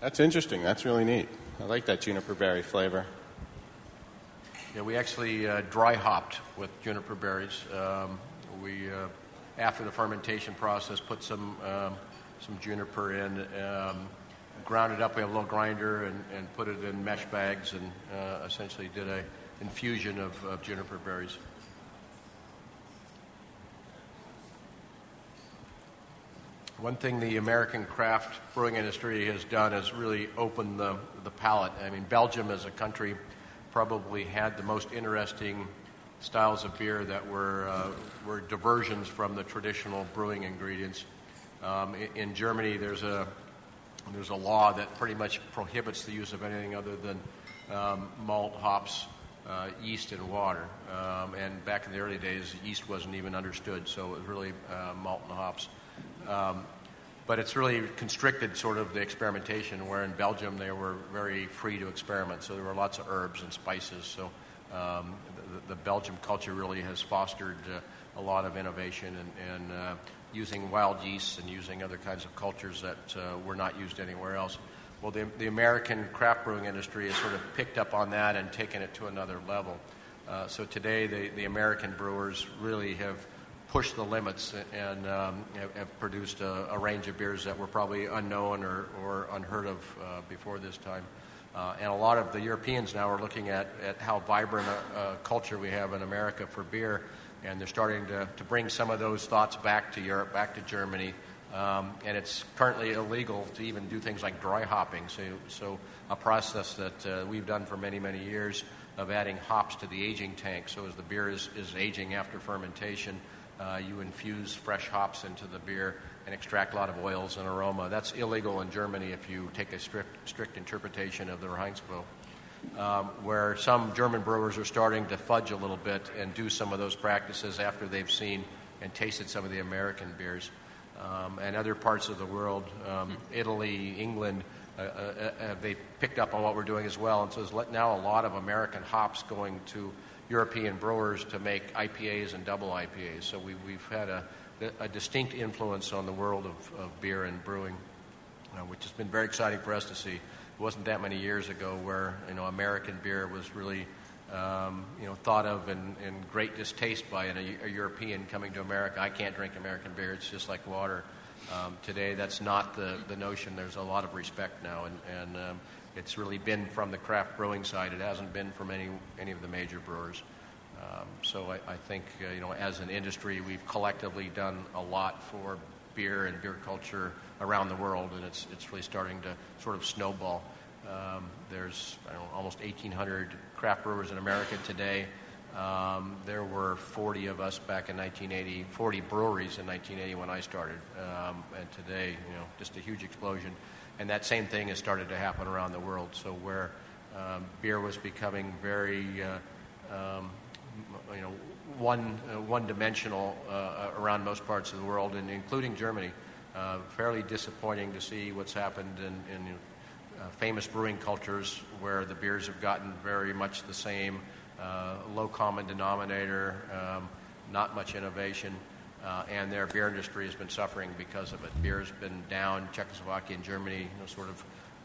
That's interesting. That's really neat. I like that juniper berry flavor. Yeah, we actually uh, dry hopped with juniper berries. Um, we, uh, after the fermentation process, put some um, some juniper in, um, ground it up. We have a little grinder and, and put it in mesh bags, and uh, essentially did a infusion of, of juniper berries. One thing the American craft brewing industry has done is really opened the, the palate. I mean, Belgium as a country probably had the most interesting styles of beer that were, uh, were diversions from the traditional brewing ingredients. Um, in, Germany, there's a, there's a law that pretty much prohibits the use of anything other than um, malt, hops, uh, yeast, and water. Um, and back in the early days, yeast wasn't even understood, so it was really uh, malt and hops. But it's really constricted sort of the experimentation, where in Belgium they were very free to experiment. So there were lots of herbs and spices. So um, the, the, Belgium culture really has fostered uh, a lot of innovation and, and uh, using wild yeasts and using other kinds of cultures that uh, were not used anywhere else. Well, the, the American craft brewing industry has sort of picked up on that and taken it to another level. Uh, so today, the, the American brewers really have pushed the limits and um, have, produced a, a, range of beers that were probably unknown or, or unheard of uh, before this time. Uh, and a lot of the Europeans now are looking at, at how vibrant a, a, culture we have in America for beer, and they're starting to, to bring some of those thoughts back to Europe, back to Germany. Um, and it's currently illegal to even do things like dry hopping. So, so a process that uh, we've done for many, many years of adding hops to the aging tank. So as the beer is, is aging after fermentation, uh, you infuse fresh hops into the beer and extract a lot of oils and aroma. That's illegal in Germany if you take a strict, strict interpretation of the Reinheitsgebot. Um, where some German brewers are starting to fudge a little bit and do some of those practices after they've seen and tasted some of the American beers. Um, and other parts of the world, um, Italy, England, uh, uh, uh, they picked up on what we're doing as well. And so there's now a lot of American hops going to European brewers to make IPAs and double IPAs. So we, have had a, a, distinct influence on the world of, of beer and brewing, uh, which has been very exciting for us to see. It wasn't that many years ago where you know American beer was really um, you know thought of in, in great distaste by an, a, a, European coming to America. I can't drink American beer; it's just like water. Um, today, that's not the, the notion. There's a lot of respect now, and, and um, it's really been from the craft brewing side. It hasn't been from any any of the major brewers. Um, so I, I think uh, you know, as an industry, we've collectively done a lot for beer and beer culture around the world, and it's it's really starting to sort of snowball. Um, there's know, almost 1,800 craft brewers in America today. Um, there were 40 of us back in 1980, 40 breweries in 1980 when I started, um, and today, you know, just a huge explosion and that same thing has started to happen around the world. So where um, beer was becoming very, uh, um, you know, one uh, one dimensional uh, around most parts of the world, and including Germany. Uh, fairly disappointing to see what's happened in, in uh, famous brewing cultures where the beers have gotten very much the same, uh, low common denominator, um, not much innovation uh, and their beer industry has been suffering because of it. Beer has been down. Czechoslovakia and Germany, you know, sort of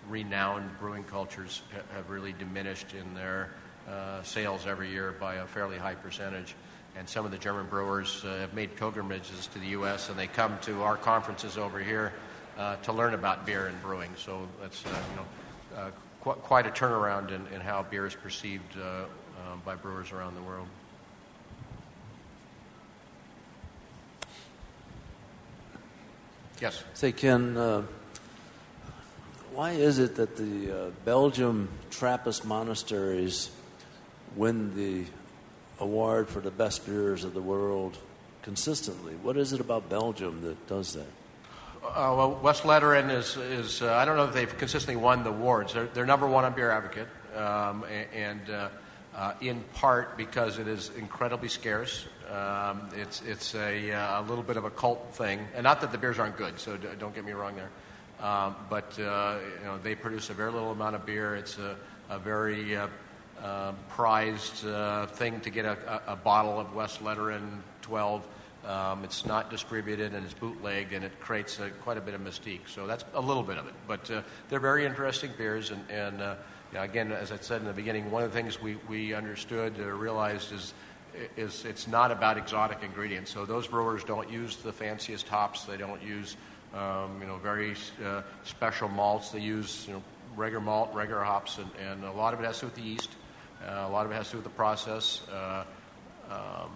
renowned brewing cultures, ha- have really diminished in their uh, sales every year by a fairly high percentage. And some of the German brewers uh, have made pilgrimages to the U.S. and they come to our conferences over here uh, to learn about beer and brewing. So that's uh, you know uh, qu- quite a turnaround in, in, how beer is perceived by brewers around the world. Yes. Say, Ken, uh, why is it that the uh, Belgium Trappist monasteries win the award for the best beers of the world consistently? What is it about Belgium that does that? Uh, well, Westvleteren is, is uh, I don't know if they've consistently won the awards. They're, they're number one on Beer Advocate, um, and, uh, uh, in part because it is incredibly scarce. Um, it's it's a, uh, a little bit of a cult thing, and not that the beers aren't good. So d- don't get me wrong there. Um, but uh, you know they produce a very little amount of beer. It's a, a very uh, uh, prized thing to get a, a, bottle of Westvleteren 12. Um, it's not distributed and it's bootlegged, and it creates quite a bit of mystique. So that's a little bit of it. But uh, they're very interesting beers, and, and uh, you know, again, as I said in the beginning, one of the things we, we understood realized is is it's not about exotic ingredients. So those brewers don't use the fanciest hops. They don't use um, you know very uh, special malts. They use you know regular malt, regular hops, and, and a lot of it has to do with the yeast. Uh, a lot of it has to do with the process. Uh, um,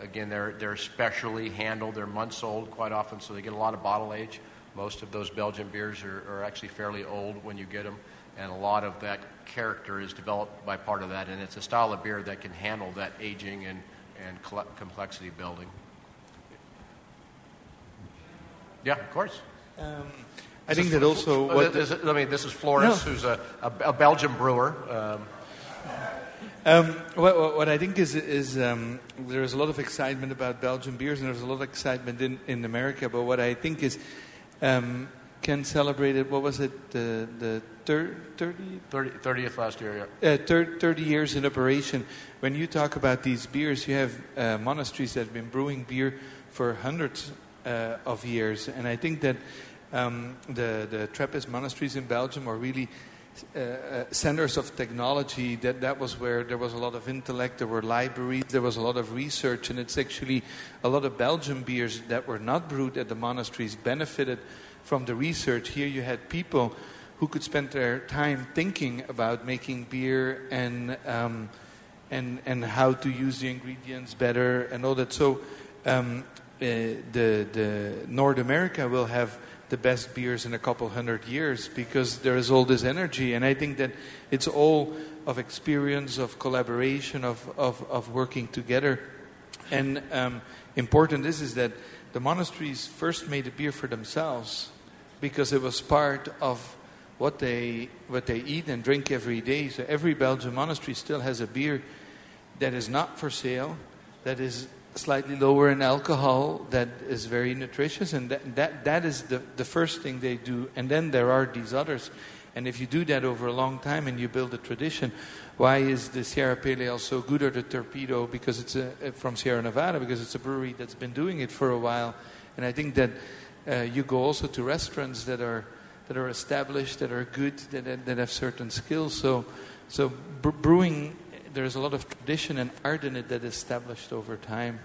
again, they're they're specially handled. They're months old quite often, so they get a lot of bottle age. Most of those Belgian beers are, are actually fairly old when you get them, and a lot of that character is developed by part of that. And it's a style of beer that can handle that aging and and cl- complexity building. Yeah, of course. Um, I This think that also Fl- what this, I mean, this is Flores, No. who's a, a, a Belgian brewer. Um, Um, what, what- what I think is, is um, there's a lot of excitement about Belgian beers, and there's a lot of excitement in, in America. But what I think is, um, Ken celebrated, what was it, the, the thir- 30, 30, 30th last year, yeah. uh, thir- 30 years in operation. When you talk about these beers, you have uh, monasteries that have been brewing beer for hundreds uh, of years. And I think that um, the, the Trappist monasteries in Belgium are really uh, uh, centers of technology. That, that was where there was a lot of intellect, there were libraries, there was a lot of research. And it's actually a lot of Belgian beers that were not brewed at the monasteries benefited from the research. Here you had people who could spend their time thinking about making beer and um, and and how to use the ingredients better and all that. So um, uh, the the North America will have the best beers in a couple hundred years because there is all this energy, and I think that it's all of experience, of collaboration, of of, of working together. And um, important is is that the monasteries first made the beer for themselves because it was part of what they what they eat and drink every day. So every Belgian monastery still has a beer that is not for sale, that is slightly lower in alcohol, that is very nutritious, and that that, that is the, the first thing they do. And then there are these others. And if you do that over a long time and you build a tradition, why is the Sierra Pale Ale so good or the Torpedo? Because it's a, from Sierra Nevada, because it's a brewery that's been doing it for a while. And I think that uh, you go also to restaurants that are that are established, that are good, that that, have certain skills. So, so brewing, there's a lot of tradition and art in it that is established over time.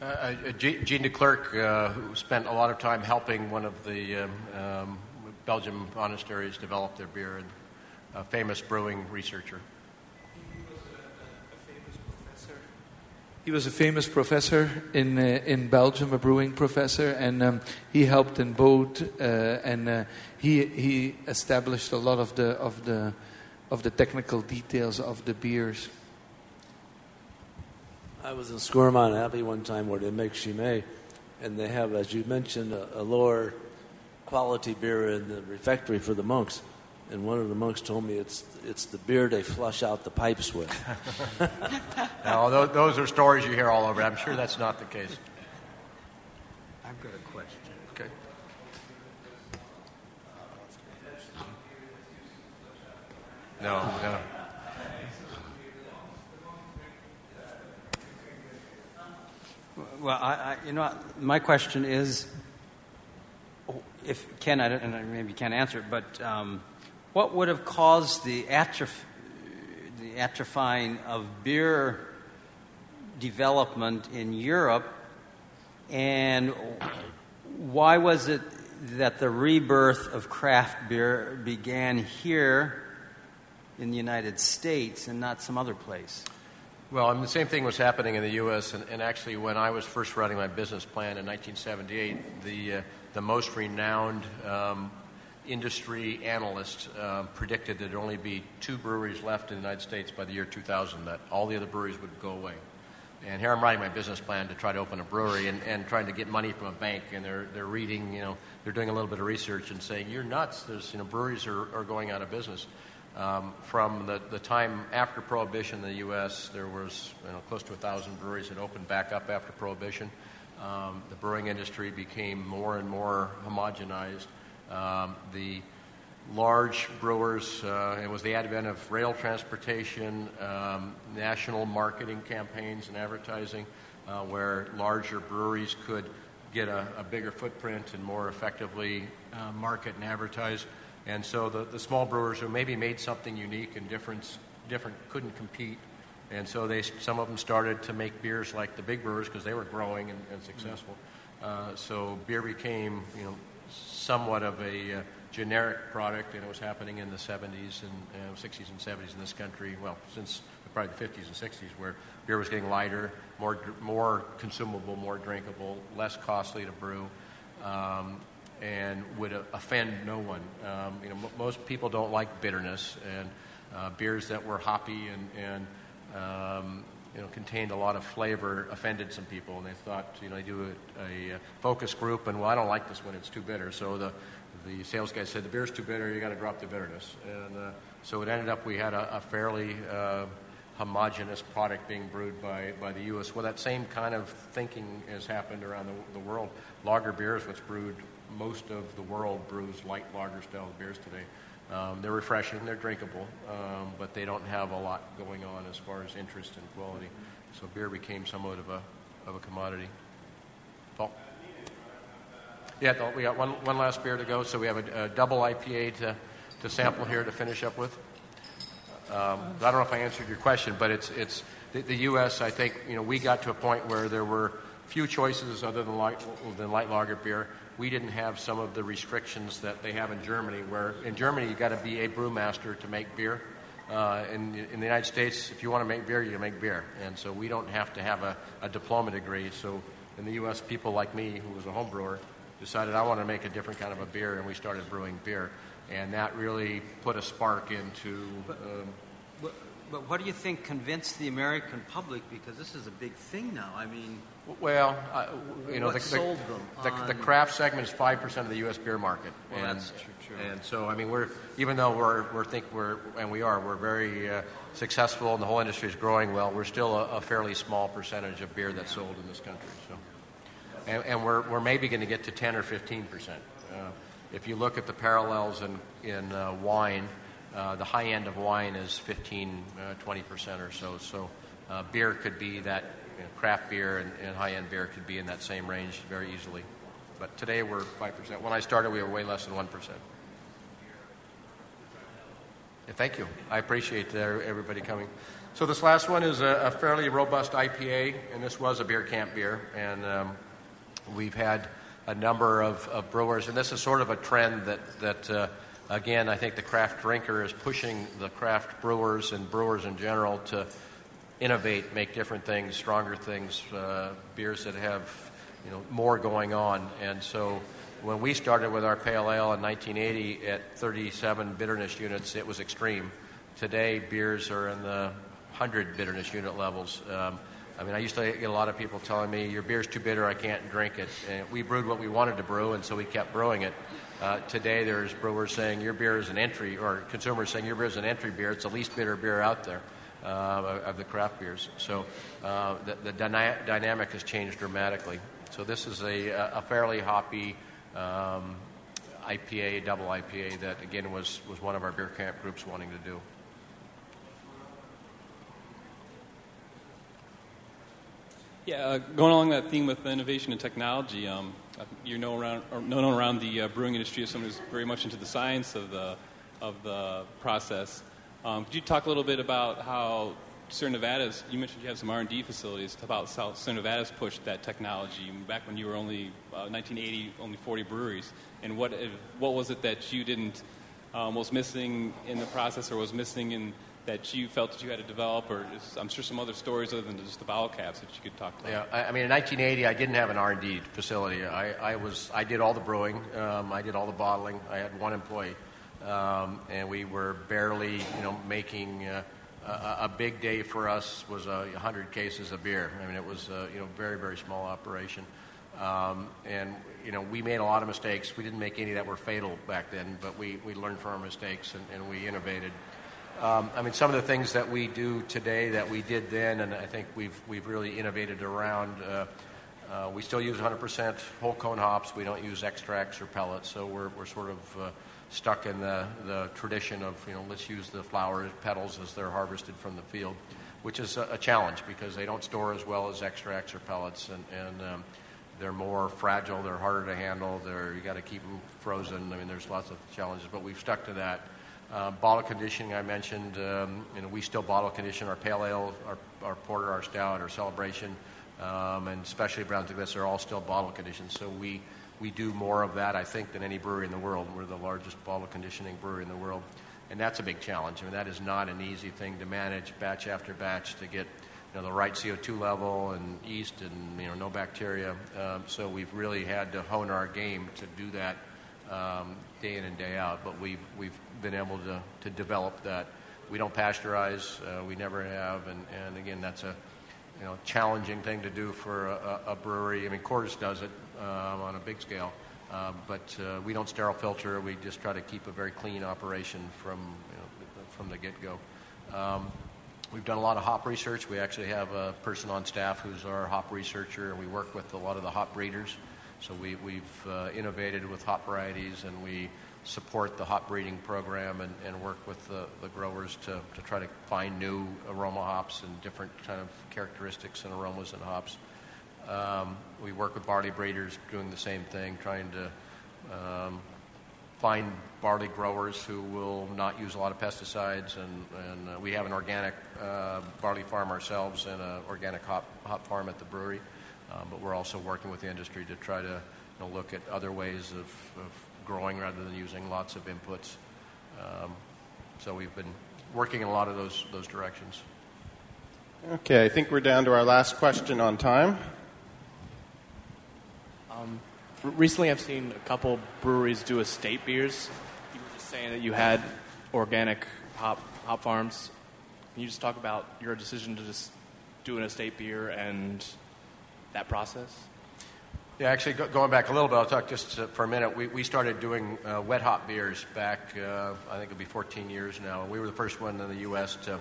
Uh, uh, G- Jean De Clerck, uh, who spent a lot of time helping one of the um, um, Belgian monasteries develop their beer, and a famous brewing researcher. He was a famous professor in uh, in Belgium, a brewing professor, and um, he helped in both, uh, and uh, he he established a lot of the of the of the technical details of the beers. I was in Scourmont Abbey one time where they make Chimay, and they have, as you mentioned, a, a lower quality beer in the refectory for the monks. And one of the monks told me it's it's the beer they flush out the pipes with. Now, those, those are stories you hear all over. I'm sure that's not the case. I've got a question. Okay. No, no. Well, I, I, you know, my question is, if Ken, I don't, and I maybe can't answer it, but um, what would have caused the, atroph- the atrophying of beer development in Europe, and why was it that the rebirth of craft beer began here in the United States and not some other place? Well, and the same thing was happening in the U.S. And, and actually, when I was first writing my business plan in 1978, the uh, the most renowned um, industry analyst uh, predicted there'd only be two breweries left in the United States by the year 2000. That all the other breweries would go away. and here I'm writing my business plan to try to open a brewery and, and trying to get money from a bank. And they're, they're reading, you know, they're doing a little bit of research and saying, you're nuts. There's, you know, breweries are, are going out of business. Um, from the, the time after Prohibition in the U.S., there was you know, close to a thousand breweries that opened back up after Prohibition. Um, the brewing industry became more and more homogenized. Um, the large brewers, uh, it was the advent of rail transportation, um, national marketing campaigns and advertising, uh, where larger breweries could get a, a bigger footprint and more effectively uh, market and advertise. And so the, the small brewers who maybe made something unique and different, different couldn't compete. And so they, some of them started to make beers like the big brewers because they were growing and, and successful. Uh, so beer became, you know, somewhat of a uh, generic product, and it was happening in the 70s and uh, 60s and 70s in this country. Well, since probably the 50s and 60s, where beer was getting lighter, more more consumable, more drinkable, less costly to brew. Um, and would offend no one. Um, you know, m- most people don't like bitterness, and uh, beers that were hoppy and, and um, you know, contained a lot of flavor offended some people, and they thought, you know, they do a, a focus group, and well, I don't like this one; it's too bitter. So the the sales guy said the beer's too bitter, you got to drop the bitterness, and uh, so it ended up we had a, a fairly uh, homogenous product being brewed by, by the U.S. Well, that same kind of thinking has happened around the, the world. Lager beers, what's brewed most of the world brews light lager style beers today. Um, they're refreshing, they're drinkable, um, but they don't have a lot going on as far as interest and quality. So beer became somewhat of a, of a commodity. Paul? Yeah, we got one, one last beer to go, so we have a, a double IPA to, to sample here to finish up with. Um, I don't know if I answered your question, but it's, it's the, the, U.S., I think, you know, we got to a point where there were few choices other than light, than light lager beer we didn't have some of the restrictions that they have in Germany, where in Germany you've got to be a brewmaster to make beer. Uh, in, in the United States, if you want to make beer, you make beer. And so we don't have to have a, a diploma degree. So in the U.S., people like me, who was a home brewer, decided I want to make a different kind of a beer, and we started brewing beer. And that really put a spark into. Um, but, but what do you think convinced the American public? Because this is a big thing now. I mean, well, uh, you know, the, sold the, them the, the, craft segment is five percent of the U.S. beer market, well, and that's true, true. and so I mean, we're even though we're we're think we're and we are we're very uh, successful and the whole industry is growing well. We're still a, a fairly small percentage of beer that's sold in this country. So, and, and we're we're maybe going to get to ten or fifteen percent. Uh, if you look at the parallels in in uh, wine, uh, the high end of wine is 15, uh, 20 percent or so. So, uh, beer could be that you know, craft beer and, and high end beer could be in that same range very easily. But today we're 5%. When I started, we were way less than 1%. Yeah, thank you. I appreciate everybody coming. So, this last one is a, a, fairly robust IPA, and this was a beer camp beer. And um, we've had a number of, of, brewers, and this is sort of a trend that, that uh, again, I think the craft drinker is pushing the craft brewers and brewers in general to innovate, make different things, stronger things, uh, beers that have you know more going on. And so when we started with our pale ale in 1980 at 37 bitterness units, it was extreme. Today, beers are in the 100 bitterness unit levels. Um, I mean, I used to get a lot of people telling me, your beer's too bitter, I can't drink it. And we brewed what we wanted to brew, and so we kept brewing it. Uh, today, there's brewers saying your beer is an entry, or consumers saying your beer is an entry beer. It's the least bitter beer out there of the craft beers. So uh, the, the dyna- dynamic has changed dramatically. So this is a, a fairly hoppy um, IPA, double IPA, that again was, was one of our beer camp groups wanting to do. Yeah, uh, going along that theme with innovation and technology, um, you're known around, known around the uh, brewing industry as someone who's very much into the science of the, of the process. Um, could you talk a little bit about how Sierra Nevada's, you mentioned you have some R&D facilities, about how Sierra Nevada's pushed that technology back when you were only, uh, 1980, only 40 breweries. And what, what was it that you didn't, um, was missing in the process or was missing in that you felt that you had to develop, or I'm sure some other stories other than just the bottle caps that you could talk about. Yeah, I, I mean, in 1980, I didn't have an R&D facility. I, I was, I did all the brewing, um, I did all the bottling. I had one employee um, and we were barely, you know, making uh, a, a big day for us was uh, 100 cases of beer. I mean, it was uh, you know very very small operation, um, and you know we made a lot of mistakes. We didn't make any that were fatal back then, but we, we learned from our mistakes and, and we innovated. Um, I mean, some of the things that we do today that we did then, and I think we've we've really innovated around. Uh, uh, we still use 100% whole cone hops. We don't use extracts or pellets, so we're, we're sort of uh, stuck in the, the tradition of, you know, let's use the flower petals as they're harvested from the field, which is a, a challenge because they don't store as well as extracts or pellets, and, and um, they're more fragile, they're harder to handle, they're, you got to keep them frozen. I mean, there's lots of challenges, but we've stuck to that. Uh, bottle conditioning, I mentioned, um, you know, we still bottle condition our pale ale, our, our porter, our stout, our celebration um, and especially browns like this are all still bottle conditioned. So we, we do more of that, I think, than any brewery in the world. We're the largest bottle conditioning brewery in the world. And that's a big challenge. I mean, that is not an easy thing to manage batch after batch to get you know, the right CO2 level and yeast and you know, no bacteria. Um, so we've really had to hone our game to do that um, day in and day out. But we've, we've been able to, to develop that. We don't pasteurize, uh, we never have. And, and again, that's a, you know, challenging thing to do for a, a brewery. I mean, Coors does it on a big scale, um, but uh, we don't sterile filter. We just try to keep a very clean operation from you know, from the get-go. Um, we've done a lot of hop research. We actually have a person on staff who's our hop researcher, and we work with a lot of the hop breeders. So we, we've uh, innovated with hop varieties, and we support the hop breeding program and, and work with the, the growers to, to try to find new aroma hops and different kind of characteristics and aromas in hops. Um, we work with barley breeders doing the same thing, trying to um, find barley growers who will not use a lot of pesticides. And, and uh, we have an organic uh, barley farm ourselves and an organic hop, hop farm at the brewery. Um, but we're also working with the industry to try to you know, look at other ways of, of growing rather than using lots of inputs. Um, so we've been working in a lot of those, those directions. Okay, I think we're down to our last question on time. Um, recently, I've seen a couple breweries do estate beers. You were just saying that you had organic hop hop farms. Can you just talk about your decision to just do an estate beer and that process? Yeah, actually, go, going back a little bit, I'll talk just uh, for a minute. We, we started doing uh, wet hop beers back, uh, I think it'll be 14 years now. We were the first one in the U.S. to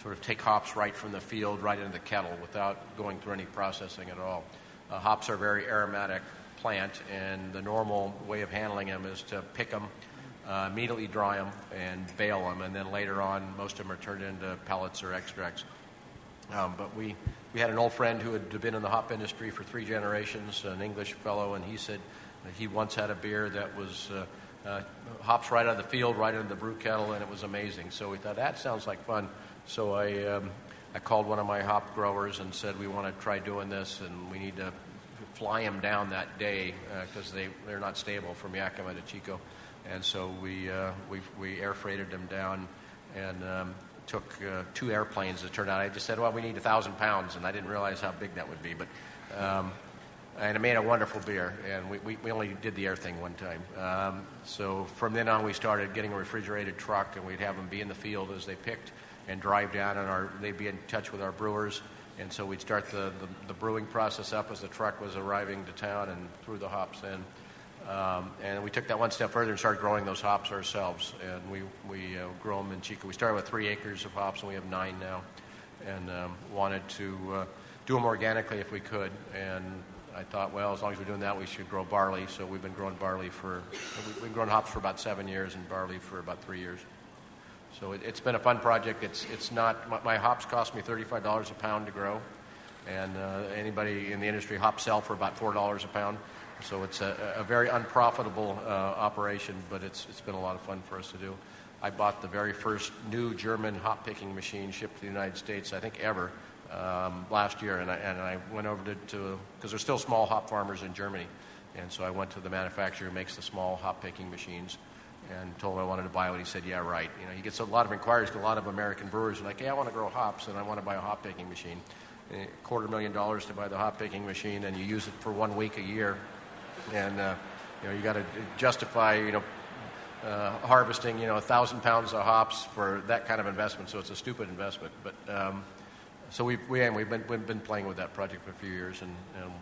sort of take hops right from the field, right into the kettle, without going through any processing at all. Uh, hops are a very aromatic plant, and the normal way of handling them is to pick them, uh, immediately dry them, and bale them, and then later on, most of them are turned into pellets or extracts. Um, but we we had an old friend who had been in the hop industry for three generations, an English fellow, and he said he once had a beer that was uh, uh, hops right out of the field, right into the brew kettle, and it was amazing. So we thought that sounds like fun. So I um, I called one of my hop growers and said we want to try doing this, and we need to fly them down that day because uh, they they're not stable from Yakima to Chico, and so we uh, we we air freighted them down, and um, took uh, two airplanes. It turned out I just said, well, we need a thousand pounds, and I didn't realize how big that would be. But um, and it made a wonderful beer, and we, we, we only did the air thing one time. Um, so from then on, we started getting a refrigerated truck, and we'd have them be in the field as they picked and drive down, and our, they'd be in touch with our brewers. And so we'd start the, the, the brewing process up as the truck was arriving to town and threw the hops in. Um, and we took that one step further and started growing those hops ourselves. And we, we uh, grow them in Chico. We started with three acres of hops, and we have nine now. And um, wanted to uh, do them organically if we could. And I thought, well, as long as we're doing that, we should grow barley. So we've been growing barley for, we've been growing hops for about seven years and barley for about three years. So it, has been a fun project. It's, it's not, my, my, hops cost me $35 a pound to grow. And uh, anybody in the industry, hops sell for about $4 a pound. So it's a, a very unprofitable uh, operation, but it's, it's been a lot of fun for us to do. I bought the very first new German hop picking machine shipped to the United States, I think ever, um, last year. And I, and I went over to, because there's still small hop farmers in Germany. And so I went to the manufacturer who makes the small hop picking machines and told him I wanted to buy one. He said, "Yeah, right." You know, he gets a lot of inquiries. A lot of American brewers are like, "Hey, I want to grow hops and I want to buy a hop picking machine." A quarter million dollars to buy the hop picking machine, and you use it for one week a year, and uh, you know you got to justify you know uh, harvesting, you know, a thousand pounds of hops for that kind of investment. So it's a stupid investment. But um, so we we we've been we've been playing with that project for a few years, and, and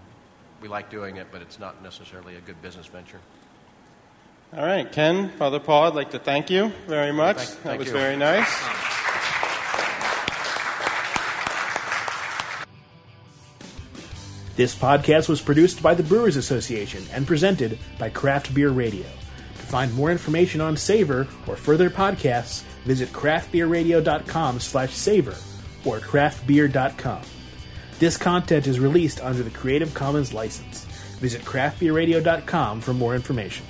we like doing it, but it's not necessarily a good business venture. All right, Ken, Father Paul, I'd like to thank you very much. Thank- that was you. very nice. This podcast was produced by the Brewers Association and presented by Craft Beer Radio. To find more information on Savor or further podcasts, visit craftbeerradio.com slash savor or craftbeer.com. This content is released under the Creative Commons license. Visit craftbeerradio.com for more information.